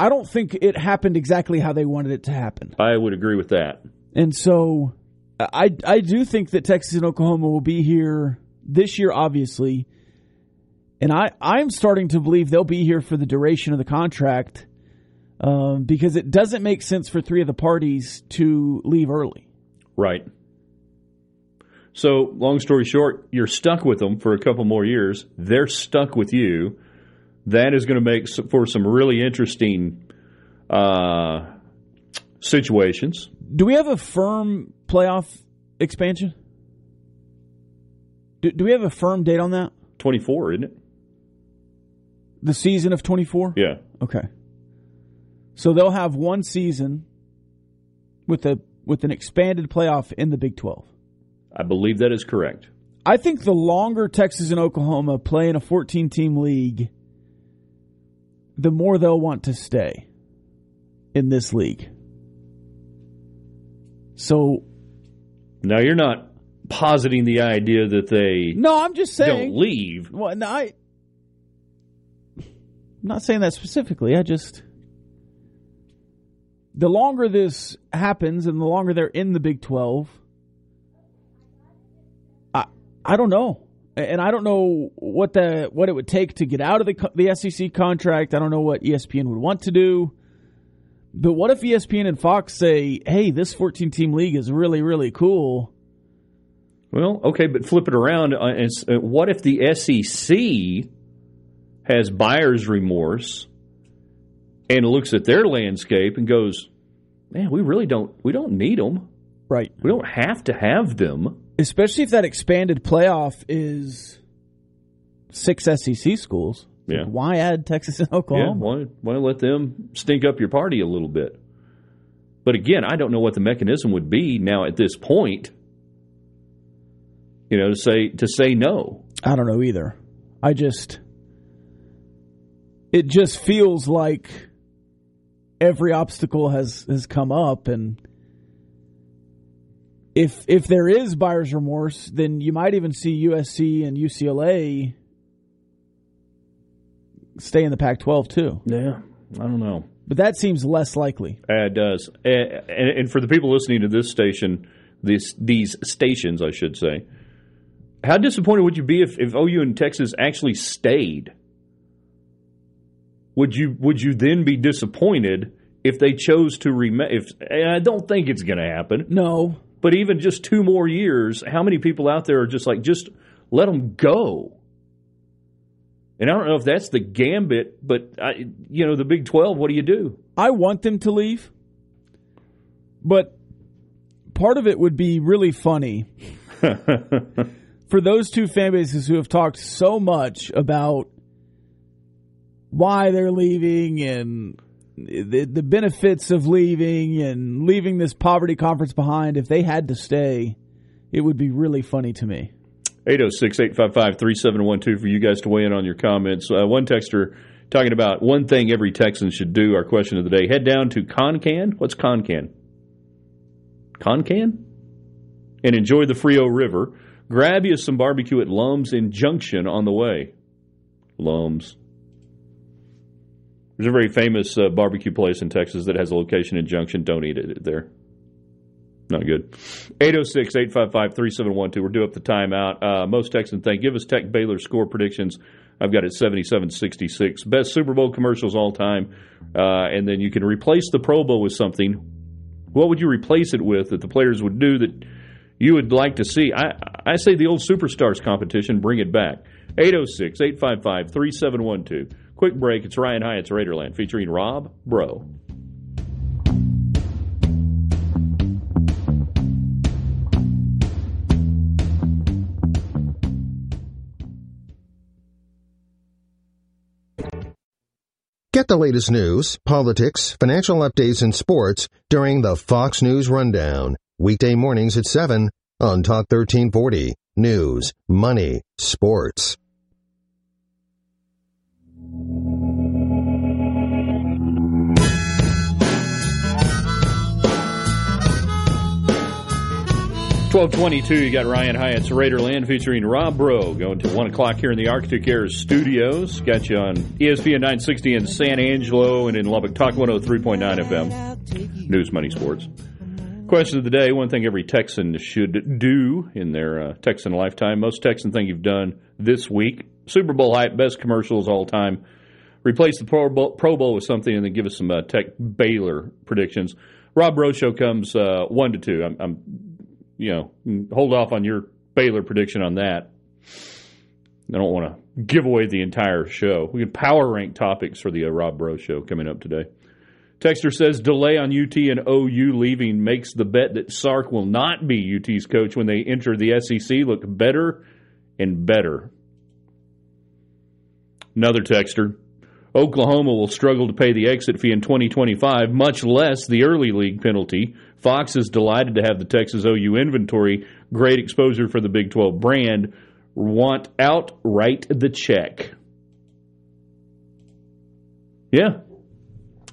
I don't think it happened exactly how they wanted it to happen. I would agree with that. And so I I do think that Texas and Oklahoma will be here this year, obviously, and I I'm starting to believe they'll be here for the duration of the contract um, because it doesn't make sense for three of the parties to leave early. Right. So, long story short, you're stuck with them for a couple more years. They're stuck with you. That is going to make for some really interesting uh, situations. Do we have a firm playoff expansion? Do, do we have a firm date on that? 24, isn't it? The season of 24? Yeah. Okay. So they'll have one season with a with an expanded playoff in the Big 12. I believe that is correct. I think the longer Texas and Oklahoma play in a 14 team league, the more they'll want to stay in this league. So now you're not positing the idea that they no, I'm just saying don't leave. Well, no, I, I'm not saying that specifically. I just the longer this happens and the longer they're in the Big Twelve, I I don't know, and I don't know what the what it would take to get out of the the SEC contract. I don't know what ESPN would want to do. But what if ESPN and Fox say, "Hey, this 14 team league is really really cool." Well, okay, but flip it around. Uh, uh, what if the SEC has buyer's remorse and looks at their landscape and goes, "Man, we really don't we don't need them. Right. We don't have to have them." Especially if that expanded playoff is six SEC schools. Yeah. Like, why add Texas and Oklahoma? Yeah, why, why let them stink up your party a little bit? But again, I don't know what the mechanism would be now at this point. You know, to say to say no. I don't know either. I just it just feels like every obstacle has has come up and if if there is buyer's remorse, then you might even see USC and UCLA stay in the Pac-12 too. Yeah, I don't know, but that seems less likely. Uh, it does, and, and for the people listening to this station, this these stations, I should say, how disappointed would you be if, if OU and Texas actually stayed? Would you would you then be disappointed if they chose to remain? If I don't think it's going to happen. No, but even just two more years, how many people out there are just like just let them go? And I don't know if that's the gambit, but I, you know, the Big Twelve. What do you do? I want them to leave, but part of it would be really funny for those two fan bases who have talked so much about why they're leaving and the, the benefits of leaving and leaving this poverty conference behind. If they had to stay, it would be really funny to me. 806 855 3712 for you guys to weigh in on your comments. Uh, one texter talking about one thing every Texan should do. Our question of the day head down to Concan. What's Concan? Concan? And enjoy the Frio River. Grab you some barbecue at Lums in Junction on the way. Lums. There's a very famous uh, barbecue place in Texas that has a location in Junction. Don't eat it there. Not good. 806 855 3712. We're due up the timeout. Uh, most Texan think. Give us Tech Baylor score predictions. I've got it 77 66. Best Super Bowl commercials all time. Uh, and then you can replace the Pro Bowl with something. What would you replace it with that the players would do that you would like to see? I, I say the old Superstars competition, bring it back. 806 855 3712. Quick break. It's Ryan Hyatt's Raiderland featuring Rob Breaux. Get the latest news, politics, financial updates, and sports during the Fox News Rundown, weekday mornings at 7 on Talk 1340. News, money, sports. Twelve twenty-two. You got Ryan Hyatt's Raiderland featuring Rob Breaux going to one o'clock here in the Arctic Air Studios. Got you on ESPN nine sixty in San Angelo and in Lubbock. Talk one hundred three point nine FM. News, money, sports. Question of the day: One thing every Texan should do in their uh, Texan lifetime. Most Texan thing you've done this week. Super Bowl hype, best commercials all time. Replace the Pro Bowl, Pro Bowl with something, and then give us some uh, Tech Baylor predictions. Rob show comes uh, one to two. I'm, I'm you know, hold off on your Baylor prediction on that. I don't want to give away the entire show. We can power rank topics for the uh, Rob Breaux show coming up today. Texter says delay on UT and OU leaving makes the bet that Sark will not be UT's coach when they enter the SEC look better and better. Another texter. Oklahoma will struggle to pay the exit fee in 2025, much less the early league penalty. Fox is delighted to have the Texas OU inventory. Great exposure for the Big 12 brand. Want out, write the check. Yeah.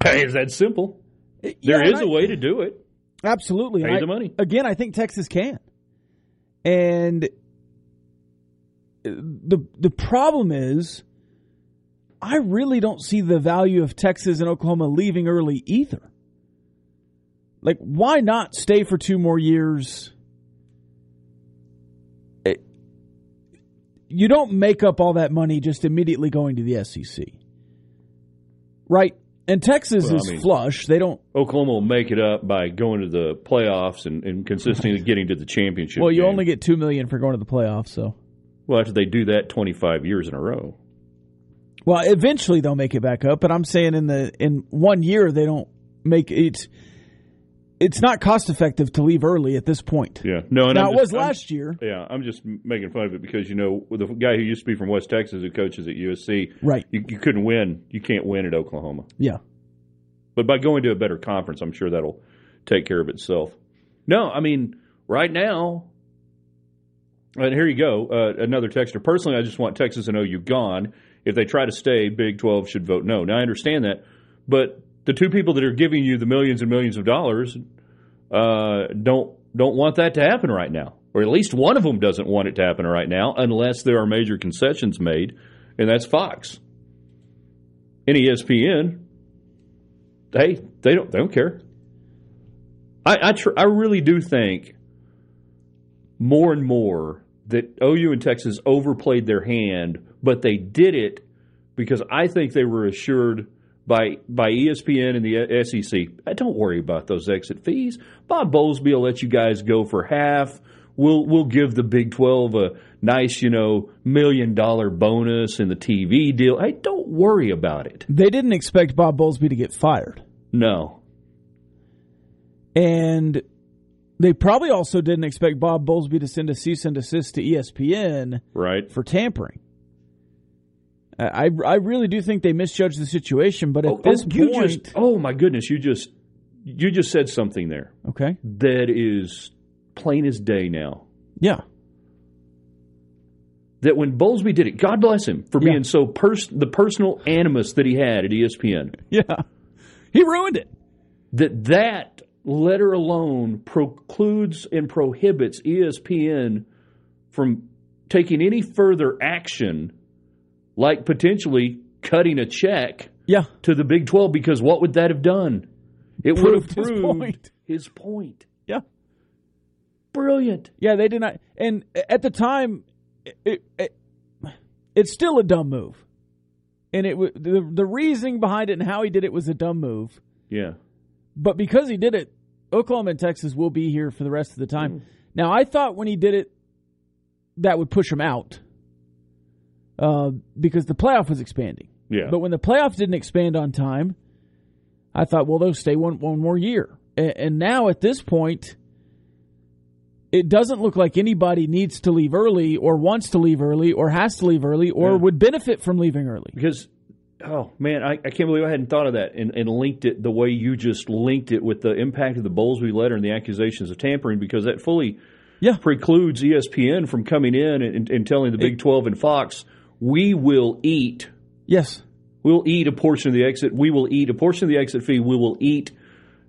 Hey, is that simple? There Yeah, is I- a way to do it. Absolutely. Pay I- the money. Again, I think Texas can. And the the problem is I really don't see the value of Texas and Oklahoma leaving early either. Like why not stay for two more years? It- you don't make up all that money just immediately going to the SEC. Right? And Texas Well, I is mean- flush. They don't Oklahoma will make it up by going to the playoffs and, and consistently getting to the championship. Well, you game. only get two million for going to the playoffs, so well after they do that 25 years in a row. Well, eventually they'll make it back up. But I'm saying in the in one year they don't make it. It's not cost effective to leave early at this point. Yeah, no. And now I'm it was just- I'm- last year, Yeah, I'm just making fun of it because you know the guy who used to be from West Texas who coaches at USC, right? You, you couldn't win. You can't win at Oklahoma. Yeah, But by going to a better conference, I'm sure that'll take care of itself. No, I mean right now. And here you go, uh, another texter. Personally, I just want Texas and OU gone. If they try to stay, Big 12 should vote no. Now I understand that, but the two people that are giving you the millions and millions of dollars uh, don't don't want that to happen right now, or at least one of them doesn't want it to happen right now, unless there are major concessions made, and that's Fox and ESPN. Hey, they don't they don't care. I I, tr- I really do think more and more that OU and Texas overplayed their hand, but they did it because I think they were assured by by ESPN and the SEC. "Uh, Don't worry about those exit fees. Bob Bowlesby will let you guys go for half. We'll we'll give the Big Twelve a nice, you know, million dollar bonus in the TV deal. Hey, don't worry about it. they didn't expect Bob Bowlesby to get fired, No, and they probably also didn't expect Bob Bowlesby to send a cease and desist to ESPN right? for tampering. I I really do think they misjudged the situation, but at Oh, oh this oh, you point, just oh my goodness, you just you just said something there okay, that is plain as day now. yeah, That when Bowlesby did it, God bless him for Yeah. being so pers- the personal animus that he had at ESPN. yeah, he ruined it. That that letter alone precludes and prohibits ESPN from taking any further action, like potentially cutting a check Yeah, to the Big Twelve. Because what would that have done? It would have Proved his point. his point. yeah. Brilliant. Yeah, they did not. And at the time, it, it, it's still a dumb move. And it the the reasoning behind it and how he did it was a dumb move. Yeah. But because he did it, Oklahoma and Texas will be here for the rest of the time. Mm. Now, I thought when he did it, that would push him out uh, because the playoff was expanding. Yeah. But when the playoff didn't expand on time, I thought, well, they'll stay one one more year. And, and now at this point, it doesn't look like anybody needs to leave early, or wants to leave early, or has to leave early, or Yeah. would benefit from leaving early. because oh man, I, I can't believe I hadn't thought of that and, and linked it the way you just linked it with the impact of the Bowlesby letter and the accusations of tampering because that fully yeah. precludes ESPN from coming in and, and telling the Big 12 and Fox, we will eat. Yes. We'll eat a portion of the exit. We will eat a portion of the exit fee. We will eat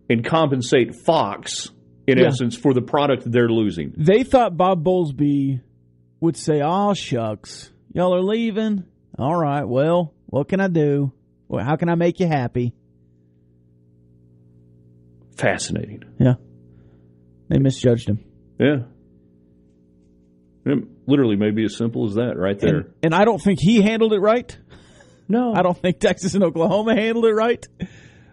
and compensate Fox, in Yeah. essence, for the product they're losing. They thought Bob Bowlesby would say, "Oh shucks, y'all are leaving. All right, well, what can I do? Well, how can I make you happy?" Fascinating. Yeah, they misjudged him, Yeah. It literally may be as simple as that right there. and, and I don't think he handled it right. No, I don't think Texas and Oklahoma handled it right.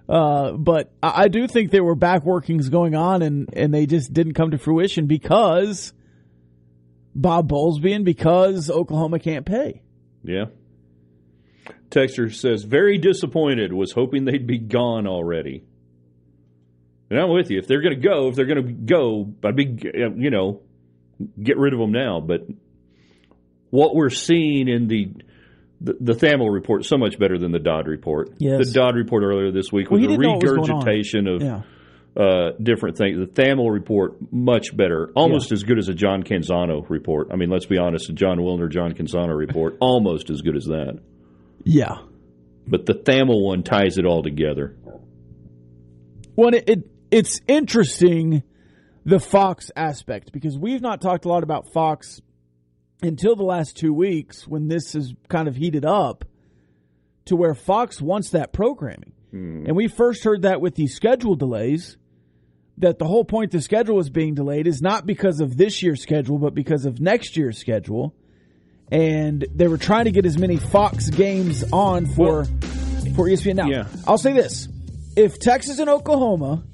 Uh, but I, I do think there were back workings going on, and and they just didn't come to fruition because Bob Bowlesby and because Oklahoma can't pay. Yeah. Texter says, very disappointed, was hoping they'd be gone already. And I'm with you. If they're going to go, if they're going to go, I'd be, you know, get rid of them now. But what we're seeing in the the, the Thamel report so much better than the Dodd report. Yes. The Dodd report earlier this week Well, was a what was regurgitation of Yeah. uh, different things. The Thamel report, much better, almost as good as a John Canzano report. I mean, let's be honest, a Jon Wilner, John Canzano report, almost as good as that. Yeah. But the Thamel one ties it all together. Well, it, it it's interesting the Fox aspect because we've not talked a lot about Fox until the last two weeks when this is kind of heated up to where Fox wants that programming. Hmm. And we first heard that with the schedule delays. That the whole point the schedule was being delayed is not because of this year's schedule, but because of next year's schedule. And they were trying to get as many Fox games on for for E ESPN. Now, Yeah. I'll say this: if Texas and Oklahoma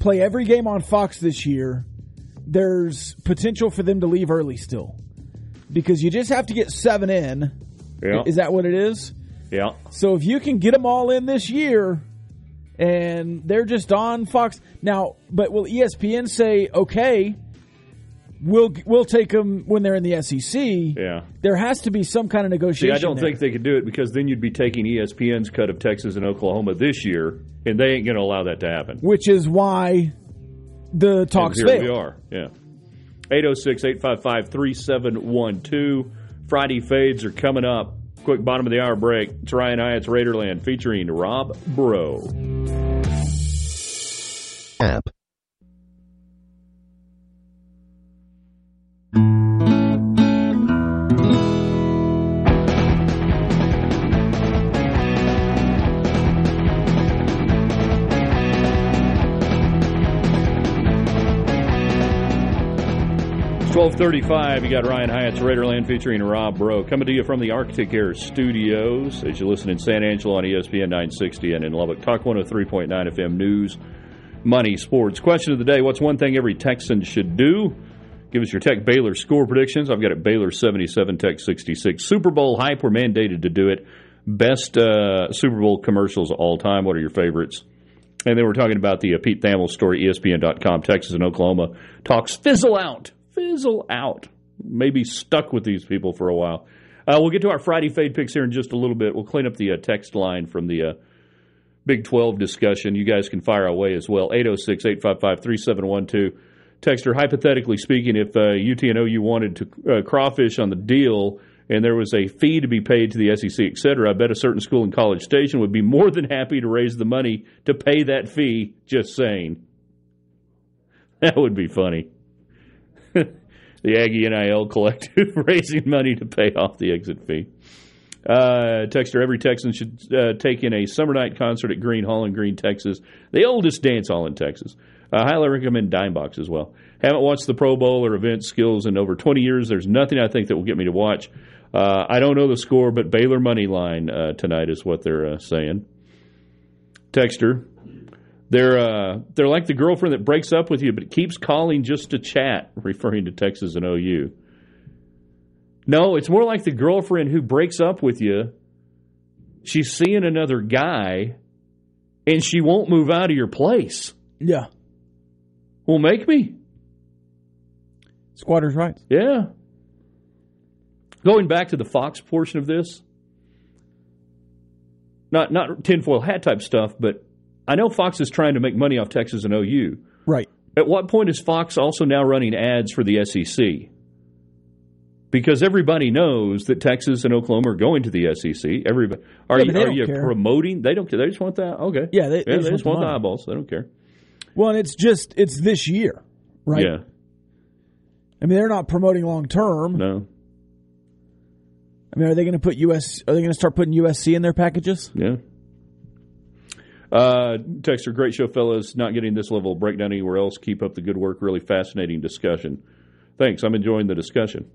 play every game on Fox this year, there's potential for them to leave early still, because you just have to get seven in. Yeah. Is that what it is? Yeah. So if you can get them all in this year, and they're just on Fox now, but will ESPN say okay? We'll we'll take them when they're in the SEC. Yeah. There has to be some kind of See, negotiation. I don't there. think they could do it because then you'd be taking ESPN's cut of Texas and Oklahoma this year, and they ain't going to allow that to happen. which is why the talks and here failed. we are. Yeah. 806 855 3712. Friday fades are coming up. Quick bottom of the hour break. It's Ryan Hyatt's Raiderland featuring Rob Breaux. app. 1235. You got Ryan Hyatt's Raiderland featuring Rob Breaux. Coming to you from the Arctic Air Studios as you listen in San Angelo on ESPN 960 and in Lubbock. Talk 103.9 FM News, Money, Sports. Question of the day What's one thing every Texan should do? Give us your Tech Baylor score predictions. I've got it Baylor 77, Tech 66. Super Bowl hype. We're mandated to do it. Best uh, Super Bowl commercials of all time. What are your favorites? And then we're talking about the uh, Pete Thamel story, ESPN.com, Texas and Oklahoma. Talks fizzle out. Fizzle out. Maybe stuck with these people for a while. Uh, we'll get to our Friday fade picks here in just a little bit. We'll clean up the uh, text line from the uh, Big 12 discussion. You guys can fire away as well. 806 855 3712. Texter, hypothetically speaking, if uh, UT and OU wanted to uh, crawfish on the deal and there was a fee to be paid to the SEC, et cetera, I bet a certain school in College Station would be more than happy to raise the money to pay that fee. Just saying. That would be funny. the Aggie NIL collective raising money to pay off the exit fee. Uh, Texter, every Texan should uh, take in a summer night concert at Gruene Hall in Gruene, Texas, the oldest dance hall in Texas. I highly recommend Dime Box as well. Haven't watched the Pro Bowl or event skills in over 20 years. There's nothing I think that will get me to watch. Uh, I don't know the score, but Baylor money line uh, tonight is what they're uh, saying. Texter, they're uh, they're like the girlfriend that breaks up with you but keeps calling just to chat, referring to Texas and OU. No, it's more like the girlfriend who breaks up with you. She's seeing another guy, and she won't move out of your place. Yeah. Well, make me. Squatters' rights. Yeah. Going back to the Fox portion of this, not not tinfoil hat type stuff, but I know Fox is trying to make money off Texas and OU. Right. At what point is Fox also now running ads for the SEC? Because everybody knows that Texas and Oklahoma are going to the SEC. Everybody are Yeah, you are you care. promoting? They don't care. They just want that. Okay. Yeah, they- they just want the want the eyeballs. They don't care. Well, and it's just it's this year, right? Yeah. I mean, they're not promoting long term. No. I mean, are they going to put US? Are they going to start putting USC in their packages? Yeah. Uh, Texter, great show, fellas. Not getting this level of breakdown anywhere else. Keep up the good work. Really fascinating discussion. Thanks. I'm enjoying the discussion.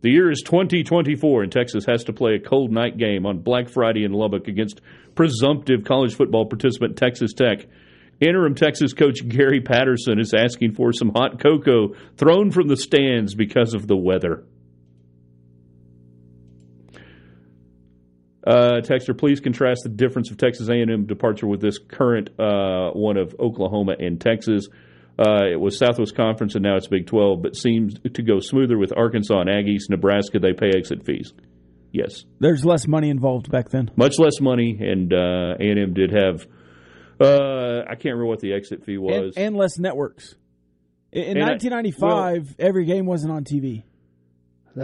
The year is 2024, and Texas has to play a cold night game on Black Friday in Lubbock against presumptive college football participant Texas Tech. Interim Texas coach Gary Patterson is asking for some hot cocoa thrown from the stands because of the weather. Uh, Texter, please contrast the difference of Texas A&M departure with this current uh, one of Oklahoma and Texas. Uh, it was Southwest Conference and now it's Big 12, but seems to go smoother with Arkansas and Aggies. Nebraska, they pay exit fees. Yes, There's less money involved back then. much less money, and uh, A&M did have. Uh, I can't remember what the exit fee was. and, and less networks. In, in And I- 1995, every game wasn't on TV.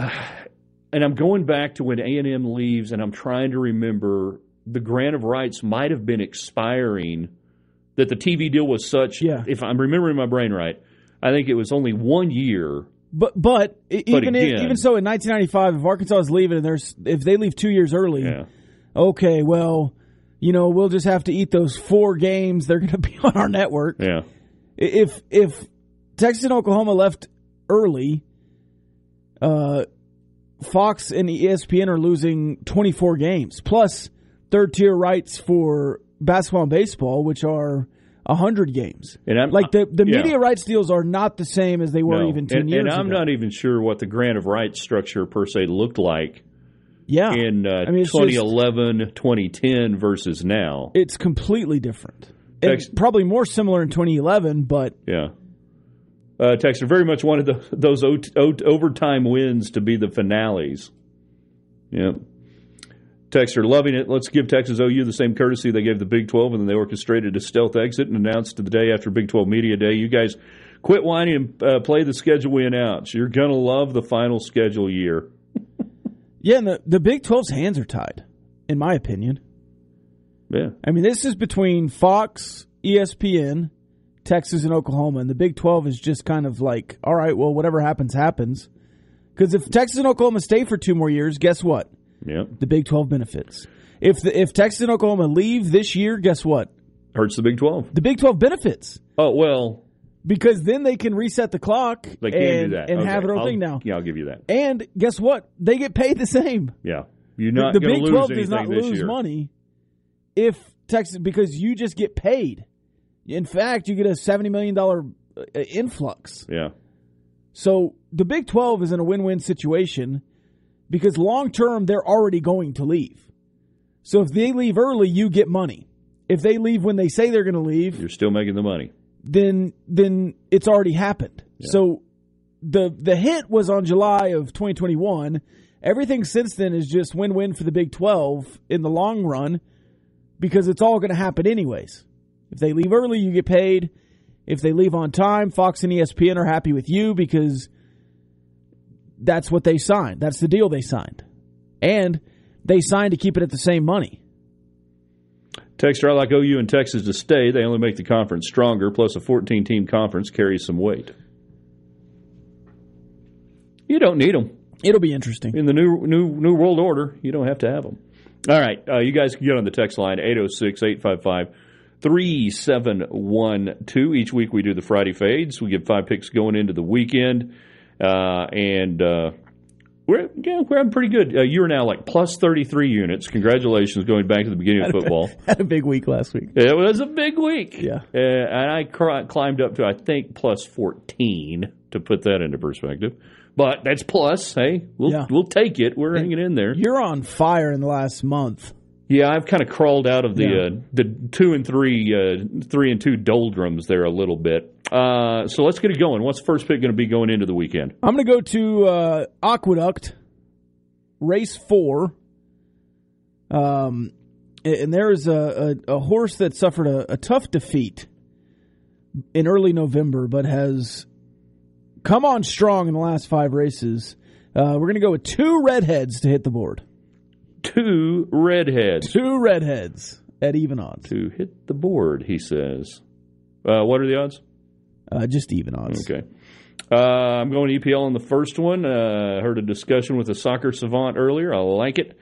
and I'm going back to when A and M leaves, and I'm trying to remember the grant of rights might have been expiring. That the TV deal was such. Yeah. If I'm remembering my brain right, I think it was only one year. But but, But even again- even so, in 1995, if Arkansas is leaving and there's if they leave two years early, Yeah. okay, well, you know, we'll just have to eat those four games. They're going to be on our network. Yeah. If if Texas and Oklahoma left early, uh, Fox and ESPN are losing 24 games plus third tier rights for basketball and baseball, which are 100 games. And I'm Like the the yeah. media rights deals are not the same as they were No. even 10 and, years and I'm ago. not even sure what the grant of rights structure per se looked like yeah. in uh, I mean, it's just- 2010 versus now. It's completely different. Tex- probably more similar in 2011, but Yeah. Uh, Texter very much wanted the, those o- o- overtime wins to be the finales. Yep. Texter loving it. Let's give Texas OU the same courtesy they gave the Big 12, and then they orchestrated a stealth exit and announced the day after Big 12 Media Day, you guys quit whining and uh, play the schedule we announced. You're going to love the final schedule year. yeah, and the, the Big 12's hands are tied, in my opinion. Yeah. I mean, this is between Fox, ESPN, Texas, and Oklahoma, and the Big 12 is just kind of like, all right, well, whatever happens, happens. Because if Texas and Oklahoma stay for two more years, guess what? Yep. The Big 12 benefits. If the, if Texas and Oklahoma leave this year, guess what? Hurts the Big 12. The Big 12 benefits Oh, well, because then they can reset the clock they can and, do that. and Okay. have their own I'll- thing now. Yeah, I'll give you that. And guess what? They get paid the same. Yeah. You're The- not the going Big lose 12 does not lose year. money if Texas because you just get paid. In fact, you get a seventy million dollar uh, influx. Yeah. So the Big Twelve is in a win-win situation because long term they're already going to leave. So if they leave early, you get money. If they leave when they say they're going to leave, You're still making the money. then then it's already happened. So the the hit was on July of 2021. Everything since then is just win-win for the Big 12 in the long run because it's all going to happen anyways. If they leave early, you get paid. If they leave on time, Fox and ESPN are happy with you because that's what they signed. That's the deal they signed. And they signed to keep it at the same money. Texter, I like OU and Texas to stay. They only make the conference stronger. Plus, a 14 team conference carries some weight. You don't need them. It'll be interesting. In the new new new world order, you don't have to have them. All right. Uh, you guys can get on the text line 806 855 3712. Each week we do the Friday fades. We give five picks going into the weekend. Uh, and uh, we're, yeah, we're having pretty good. Uh, you're now like plus 33 units. Congratulations going back to the beginning of football. Had a big week last week. It was a big week. Yeah. Uh, and I cr- climbed up to, I think, plus 14 to put that into perspective. But that's plus. Hey, we'll, Yeah. we'll take it. We're hanging in there. You're on fire in the last month. Yeah, I've kind of crawled out of the Yeah. uh, the two and three, uh, three and two doldrums there a little bit. Uh, so let's get it going. What's the first pick going to be going into the weekend? I'm going to go to uh, Aqueduct, race four. Um, and there is a, a, a horse that suffered a, a tough defeat in early November, but has come on strong in the last five races. Uh, we're going to go with two redheads to hit the board. Two redheads. Two redheads at even odds. To hit the board, he says. Uh, what are the odds? Uh, just even odds. Okay. Uh, I'm going EPL on the first one. Uh, heard a discussion with a soccer savant earlier. I like it.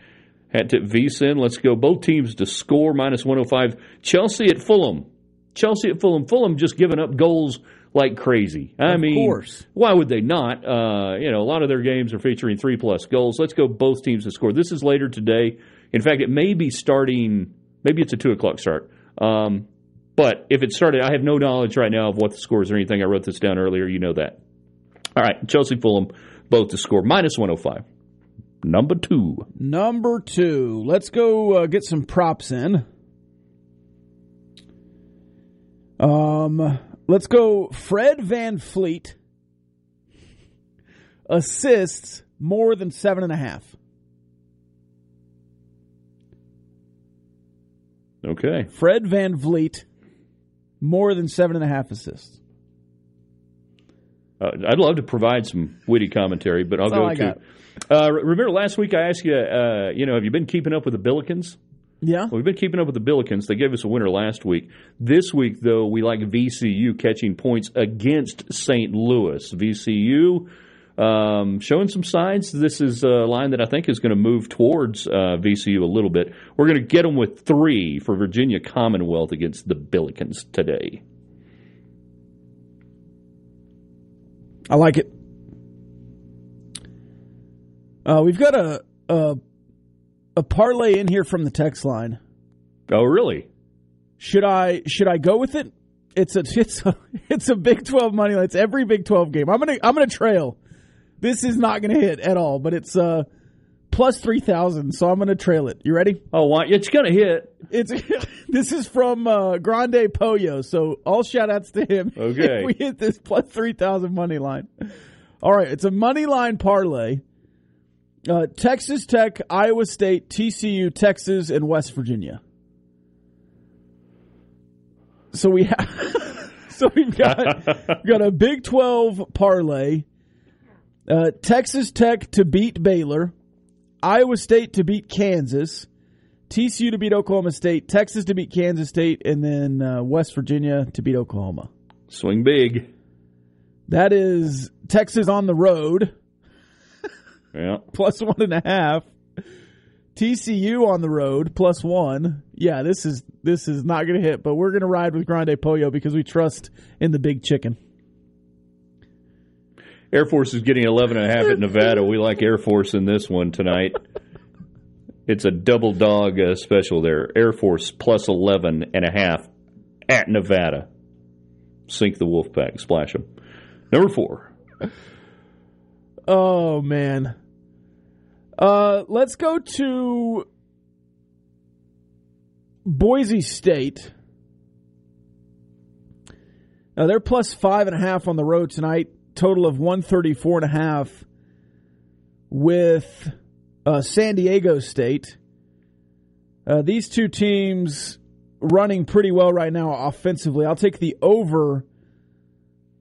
Hat tip VSIN. Let's go. Both teams to score minus 105. Chelsea at Fulham. Chelsea at Fulham. Fulham just giving up goals like crazy. I of mean, course. why would they not? Uh, you know, a lot of their games are featuring three plus goals. Let's go. Both teams to score. This is later today. In fact, it may be starting. Maybe it's a two o'clock start. Um, but if it started, I have no knowledge right now of what the scores or anything. I wrote this down earlier. You know that. All right, Chelsea Fulham both to score minus 105. Number two. Number two. Let's go uh, get some props in. Um, let's go. Fred VanVleet assists more than seven and a half. Okay. Fred VanVleet, more than seven and a half assists. Uh, I'd love to provide some witty commentary, but I'll That's go to. Uh, remember last week I asked you, uh, you know, have you been keeping up with the Billikens? Yeah. Well, we've been keeping up with the Billikens. They gave us a winner last week. This week, though, we like VCU catching points against St. Louis. VCU um, showing some signs. This is a line that I think is going to move towards uh, VCU a little bit. We're going to get them with three for Virginia Commonwealth against the Billikens today. I like it. Uh, we've got a, a a parlay in here from the text line. Oh, really? Should I should I go with it? It's a it's a it's a Big Twelve money line. It's every Big Twelve game. I'm gonna I'm gonna trail. This is not gonna hit at all, but it's uh plus three thousand, so I'm gonna trail it. You ready? Oh, why? It's gonna hit. It's this is from uh, Grande Pollo, so all shout outs to him. Okay. We hit this plus three thousand money line. All right, it's a money line parlay. Uh, Texas Tech, Iowa State, TCU, Texas, and West Virginia. So we have, so we've got got a Big Twelve parlay. Uh, Texas Tech to beat Baylor, Iowa State to beat Kansas, TCU to beat Oklahoma State, Texas to beat Kansas State, and then uh, West Virginia to beat Oklahoma. Swing big. That is Texas on the road. Yeah. plus one and a half. TCU on the road plus one. Yeah, this is this is not going to hit, but we're going to ride with Grande Pollo because we trust in the big chicken. Air Force is getting 11 and a half at Nevada. We like Air Force in this one tonight. It's a double dog uh, special there. Air Force plus 11 and a half at Nevada. Sink the Wolfpack, splash them. Number four. Oh man. Uh, let's go to Boise State. Now they're plus five and a half on the road tonight. Total of one thirty four and a half with uh, San Diego State. Uh, these two teams running pretty well right now offensively. I'll take the over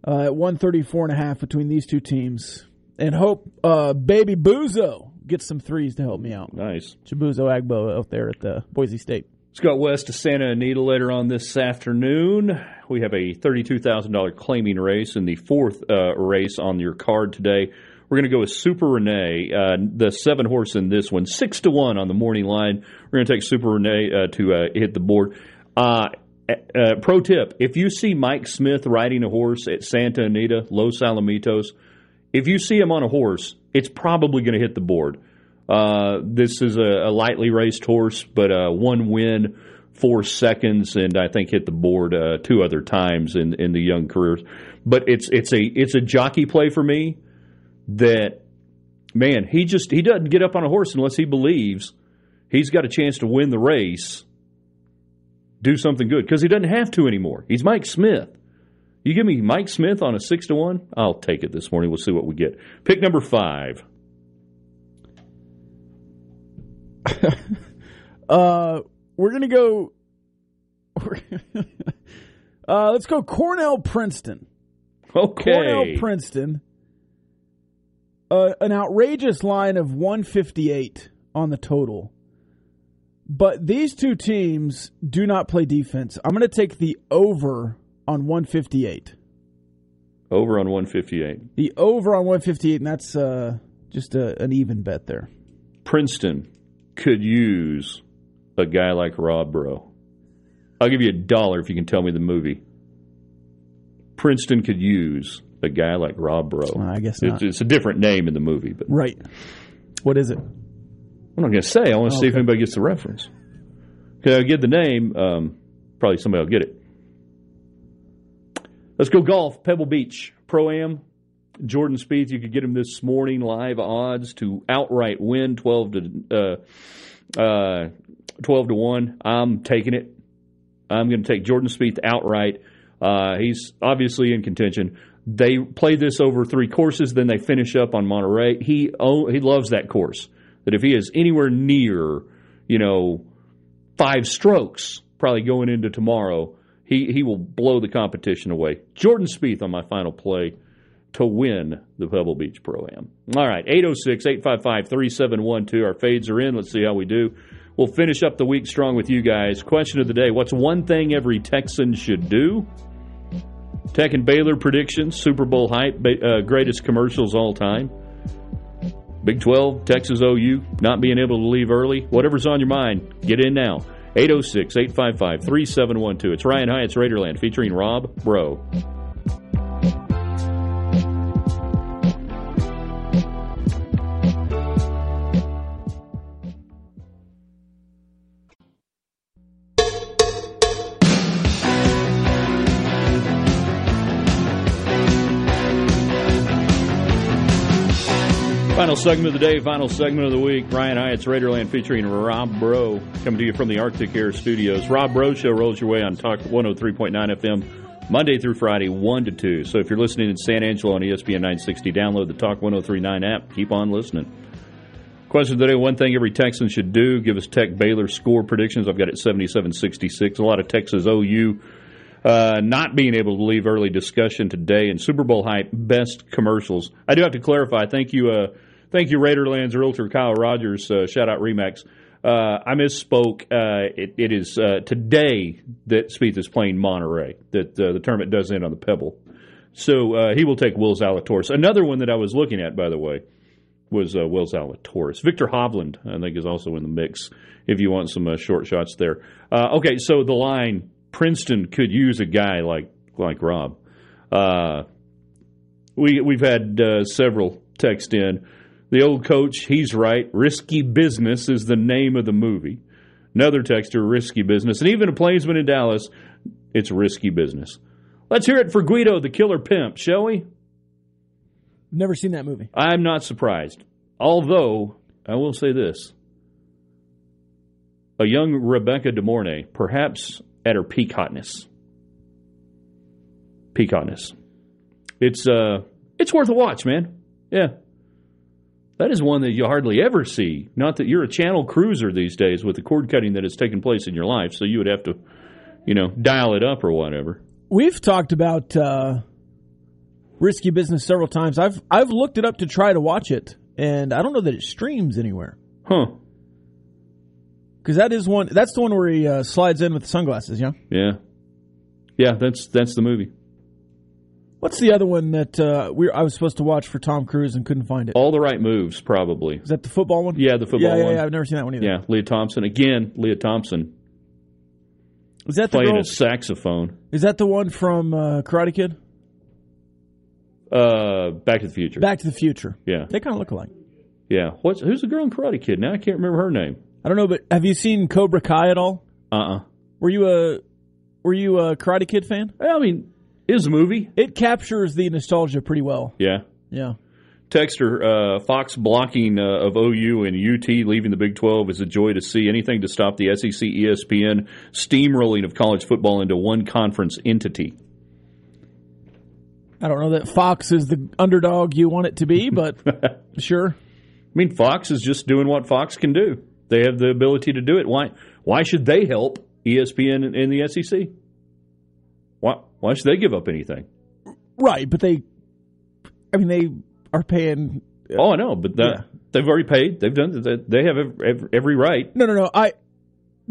uh, at 134 and a half between these two teams and hope uh, baby Buzo gets some threes to help me out. Nice. Chibuzo Agbo out there at the Boise State. Let's go west to Santa Anita later on this afternoon. We have a $32,000 claiming race in the fourth uh, race on your card today. We're going to go with Super Renee, uh, the seven horse in this one, six to one on the morning line. We're going to take Super Renee uh, to uh, hit the board. Uh, uh, pro tip: If you see Mike Smith riding a horse at Santa Anita, Los Alamitos, if you see him on a horse, it's probably going to hit the board. Uh, this is a, a, lightly raced horse, but uh, one win, four seconds, and I think hit the board uh, two other times in, in the young careers. But it's it's a it's a jockey play for me. That man, he just he doesn't get up on a horse unless he believes he's got a chance to win the race, do something good because he doesn't have to anymore. He's Mike Smith. You give me Mike Smith on a six to one, I'll take it this morning. We'll see what we get. Pick number five. uh, we're gonna go. uh, let's go Cornell Princeton. Okay. Cornell Princeton. Uh, an outrageous line of 158 on the total. But these two teams do not play defense. I'm going to take the over on 158. Over on 158. The over on 158, and that's uh, just a, an even bet there. Princeton could use a guy like Rob Breaux. I'll give you a dollar if you can tell me the movie. Princeton could use a guy like Rob Breaux. I guess it's, not. it's a different name in the movie, but Right. What is it? I'm not going to say. I want to see if anybody gets the reference. Because I give the name, um, probably somebody will get it. Let's go golf. Pebble Beach Pro Am. Jordan Spieth. You could get him this morning. Live odds to outright win twelve to uh, uh, twelve to one. I'm taking it. I'm going to take Jordan Spieth outright. Uh, he's obviously in contention. They play this over three courses, then they finish up on Monterey. He oh, he loves that course. That if he is anywhere near, you know, five strokes, probably going into tomorrow, he he will blow the competition away. Jordan Spieth on my final play to win the Pebble Beach Pro Am. All right, 806 855 3712. Our fades are in. Let's see how we do. We'll finish up the week strong with you guys. Question of the day What's one thing every Texan should do? Tech and Baylor predictions, Super Bowl hype, uh, greatest commercials all time. Big 12, Texas OU, not being able to leave early. Whatever's on your mind, get in now. 806 855 3712. It's Ryan Hyatt's Raiderland featuring Rob Breaux. Segment of the day, final segment of the week. Ryan Hyatt's Raiderland featuring Rob Breaux coming to you from the Arctic Air Studios. Rob Breaux Show rolls your way on Talk 103.9 FM Monday through Friday, 1 to 2. So if you're listening in San Angelo on ESPN 960, download the Talk 1039 app. Keep on listening. Question of the day one thing every Texan should do give us Tech Baylor score predictions. I've got it 77 66. A lot of Texas OU uh, not being able to leave early discussion today and Super Bowl hype best commercials. I do have to clarify. Thank you, uh, thank you, Raiderland's realtor Kyle Rogers. Uh, shout out Remax. Uh, I misspoke. Uh, it, it is uh, today that Spieth is playing Monterey. That uh, the tournament does end on the Pebble, so uh, he will take Will Zalatoris. Another one that I was looking at, by the way, was uh, Will Zalatoris. Viktor Hovland, I think, is also in the mix. If you want some short shots there. Okay, so the line Princeton could use a guy like like Rob. We we've had several text in. The old coach, he's right. Risky business is the name of the movie. Another texter, risky business, and even a plainsman in Dallas, it's risky business. Let's hear it for Guido, the killer pimp, shall we? Never seen that movie. I'm not surprised. Although, I will say this a young Rebecca De Mornay, perhaps at her peak hotness. Peak hotness. It's, uh, it's worth a watch, man. Yeah. That is one that you hardly ever see. Not that you're a channel cruiser these days with the cord cutting that has taken place in your life, so you would have to, you know, dial it up or whatever. We've talked about uh, risky business several times. I've I've looked it up to try to watch it, and I don't know that it streams anywhere. Huh. Because that is one. That's the one where he uh, slides in with the sunglasses. Yeah. Yeah. Yeah, that's that's the movie. What's the other one that uh, we I was supposed to watch for Tom Cruise and couldn't find it? All the right moves, probably. Is that the football one? Yeah, the football yeah, yeah, one. Yeah, I've never seen that one either. Yeah, Lea Thompson again. Lea Thompson Is that the playing girl? a saxophone. Is that the one from uh, Karate Kid? Uh, Back to the Future. Back to the Future. Yeah, They kind of look alike. yeah. What's who's the girl in Karate Kid? Now I can't remember her name. I don't know, but have you seen Cobra Kai at all? Uh uh Were you a Were you a Karate Kid fan? I mean, is a movie. It captures the nostalgia pretty well. Yeah. Yeah. Texter, uh, Fox blocking uh, of OU and UT leaving the Big 12 is a joy to see. Anything to stop the SEC ESPN steamrolling of college football into one conference entity. I don't know that Fox is the underdog you want it to be, but sure. I mean, Fox is just doing what Fox can do. They have the ability to do it. Why? Why should they help ESPN and the SEC? Why? Why should they give up anything? Right, but they, I mean, they are paying. Oh, I know, but that, Yeah. they've already paid. They've done. They have every, every right. No, no, no. I,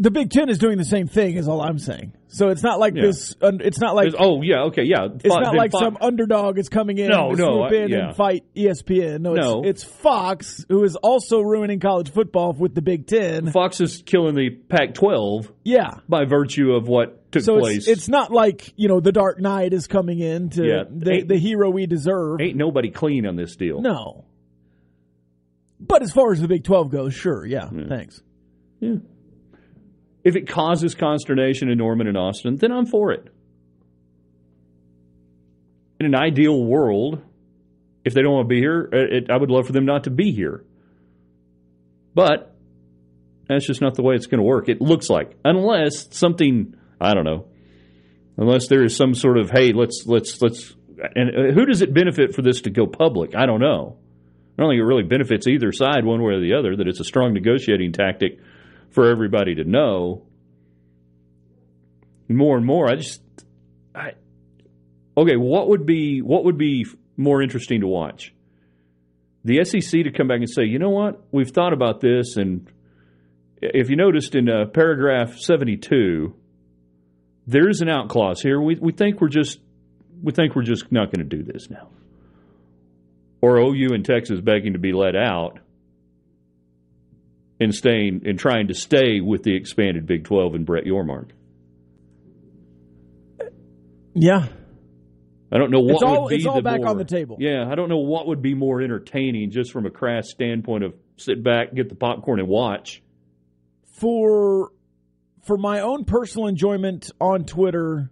the Big Ten is doing the same thing. Is all I'm saying. So it's not like Yeah. this. It's not like. Oh, yeah, okay, yeah. It's not like some underdog is coming in No, to no, swoop I- yeah. and fight ESPN. No, it's, No. it's Fox who is also ruining college football with the Big Ten. Fox is killing the Pac-12 Yeah. by virtue of what took So place. it's, it's not like you know the Dark Knight is coming in to Yeah. the, the hero we deserve. Ain't nobody clean on this deal. No. But as far as the Big Twelve goes, sure, yeah, thanks. Yeah. If it causes consternation in Norman and Austin, then I'm for it. In an ideal world, if they don't want to be here, it, I would love for them not to be here. But that's just not the way it's going to work. It looks like, unless something I don't know, unless there is some sort of hey, let's let's let's. And uh, who does it benefit for this to go public? I don't know. I don't think it really benefits either side, one way or the other. That it's a strong negotiating tactic for everybody to know. More and more, I just, I, okay. What would be what would be more interesting to watch? The SEC to come back and say, you know what, we've thought about this, and if you noticed in uh, paragraph seventy-two, there is an out clause here. We we think we're just we think we're just not going to do this now. Or OU and Texas begging to be let out and staying and trying to stay with the expanded Big Twelve and Brett Yormark. Yeah, I don't know what It's all- would be it's all back more- on the table. Yeah, I don't know what would be more entertaining just from a crass standpoint of sit back, get the popcorn, and watch. for for my own personal enjoyment on Twitter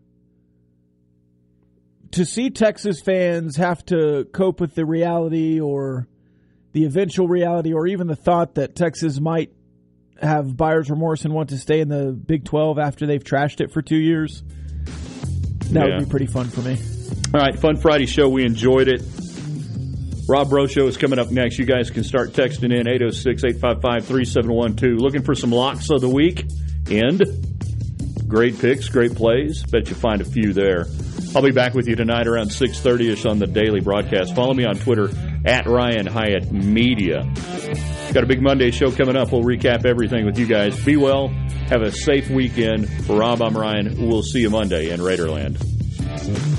to see Texas fans have to cope with the reality or the eventual reality or even the thought that Texas might have buyer's remorse and want to stay in the Big 12 after they've trashed it for 2 years. That Yeah. would be pretty fun for me. All right, fun Friday show. We enjoyed it. Rob Breaux Show is coming up next. You guys can start texting in 806 855 3712. Looking for some locks of the week and great picks, great plays. Bet you find a few there. I'll be back with you tonight around 6.30 ish on the daily broadcast. Follow me on Twitter at Ryan Hyatt Media. Got a big Monday show coming up. We'll recap everything with you guys. Be well. Have a safe weekend. For Rob, I'm Ryan. We'll see you Monday in Raiderland.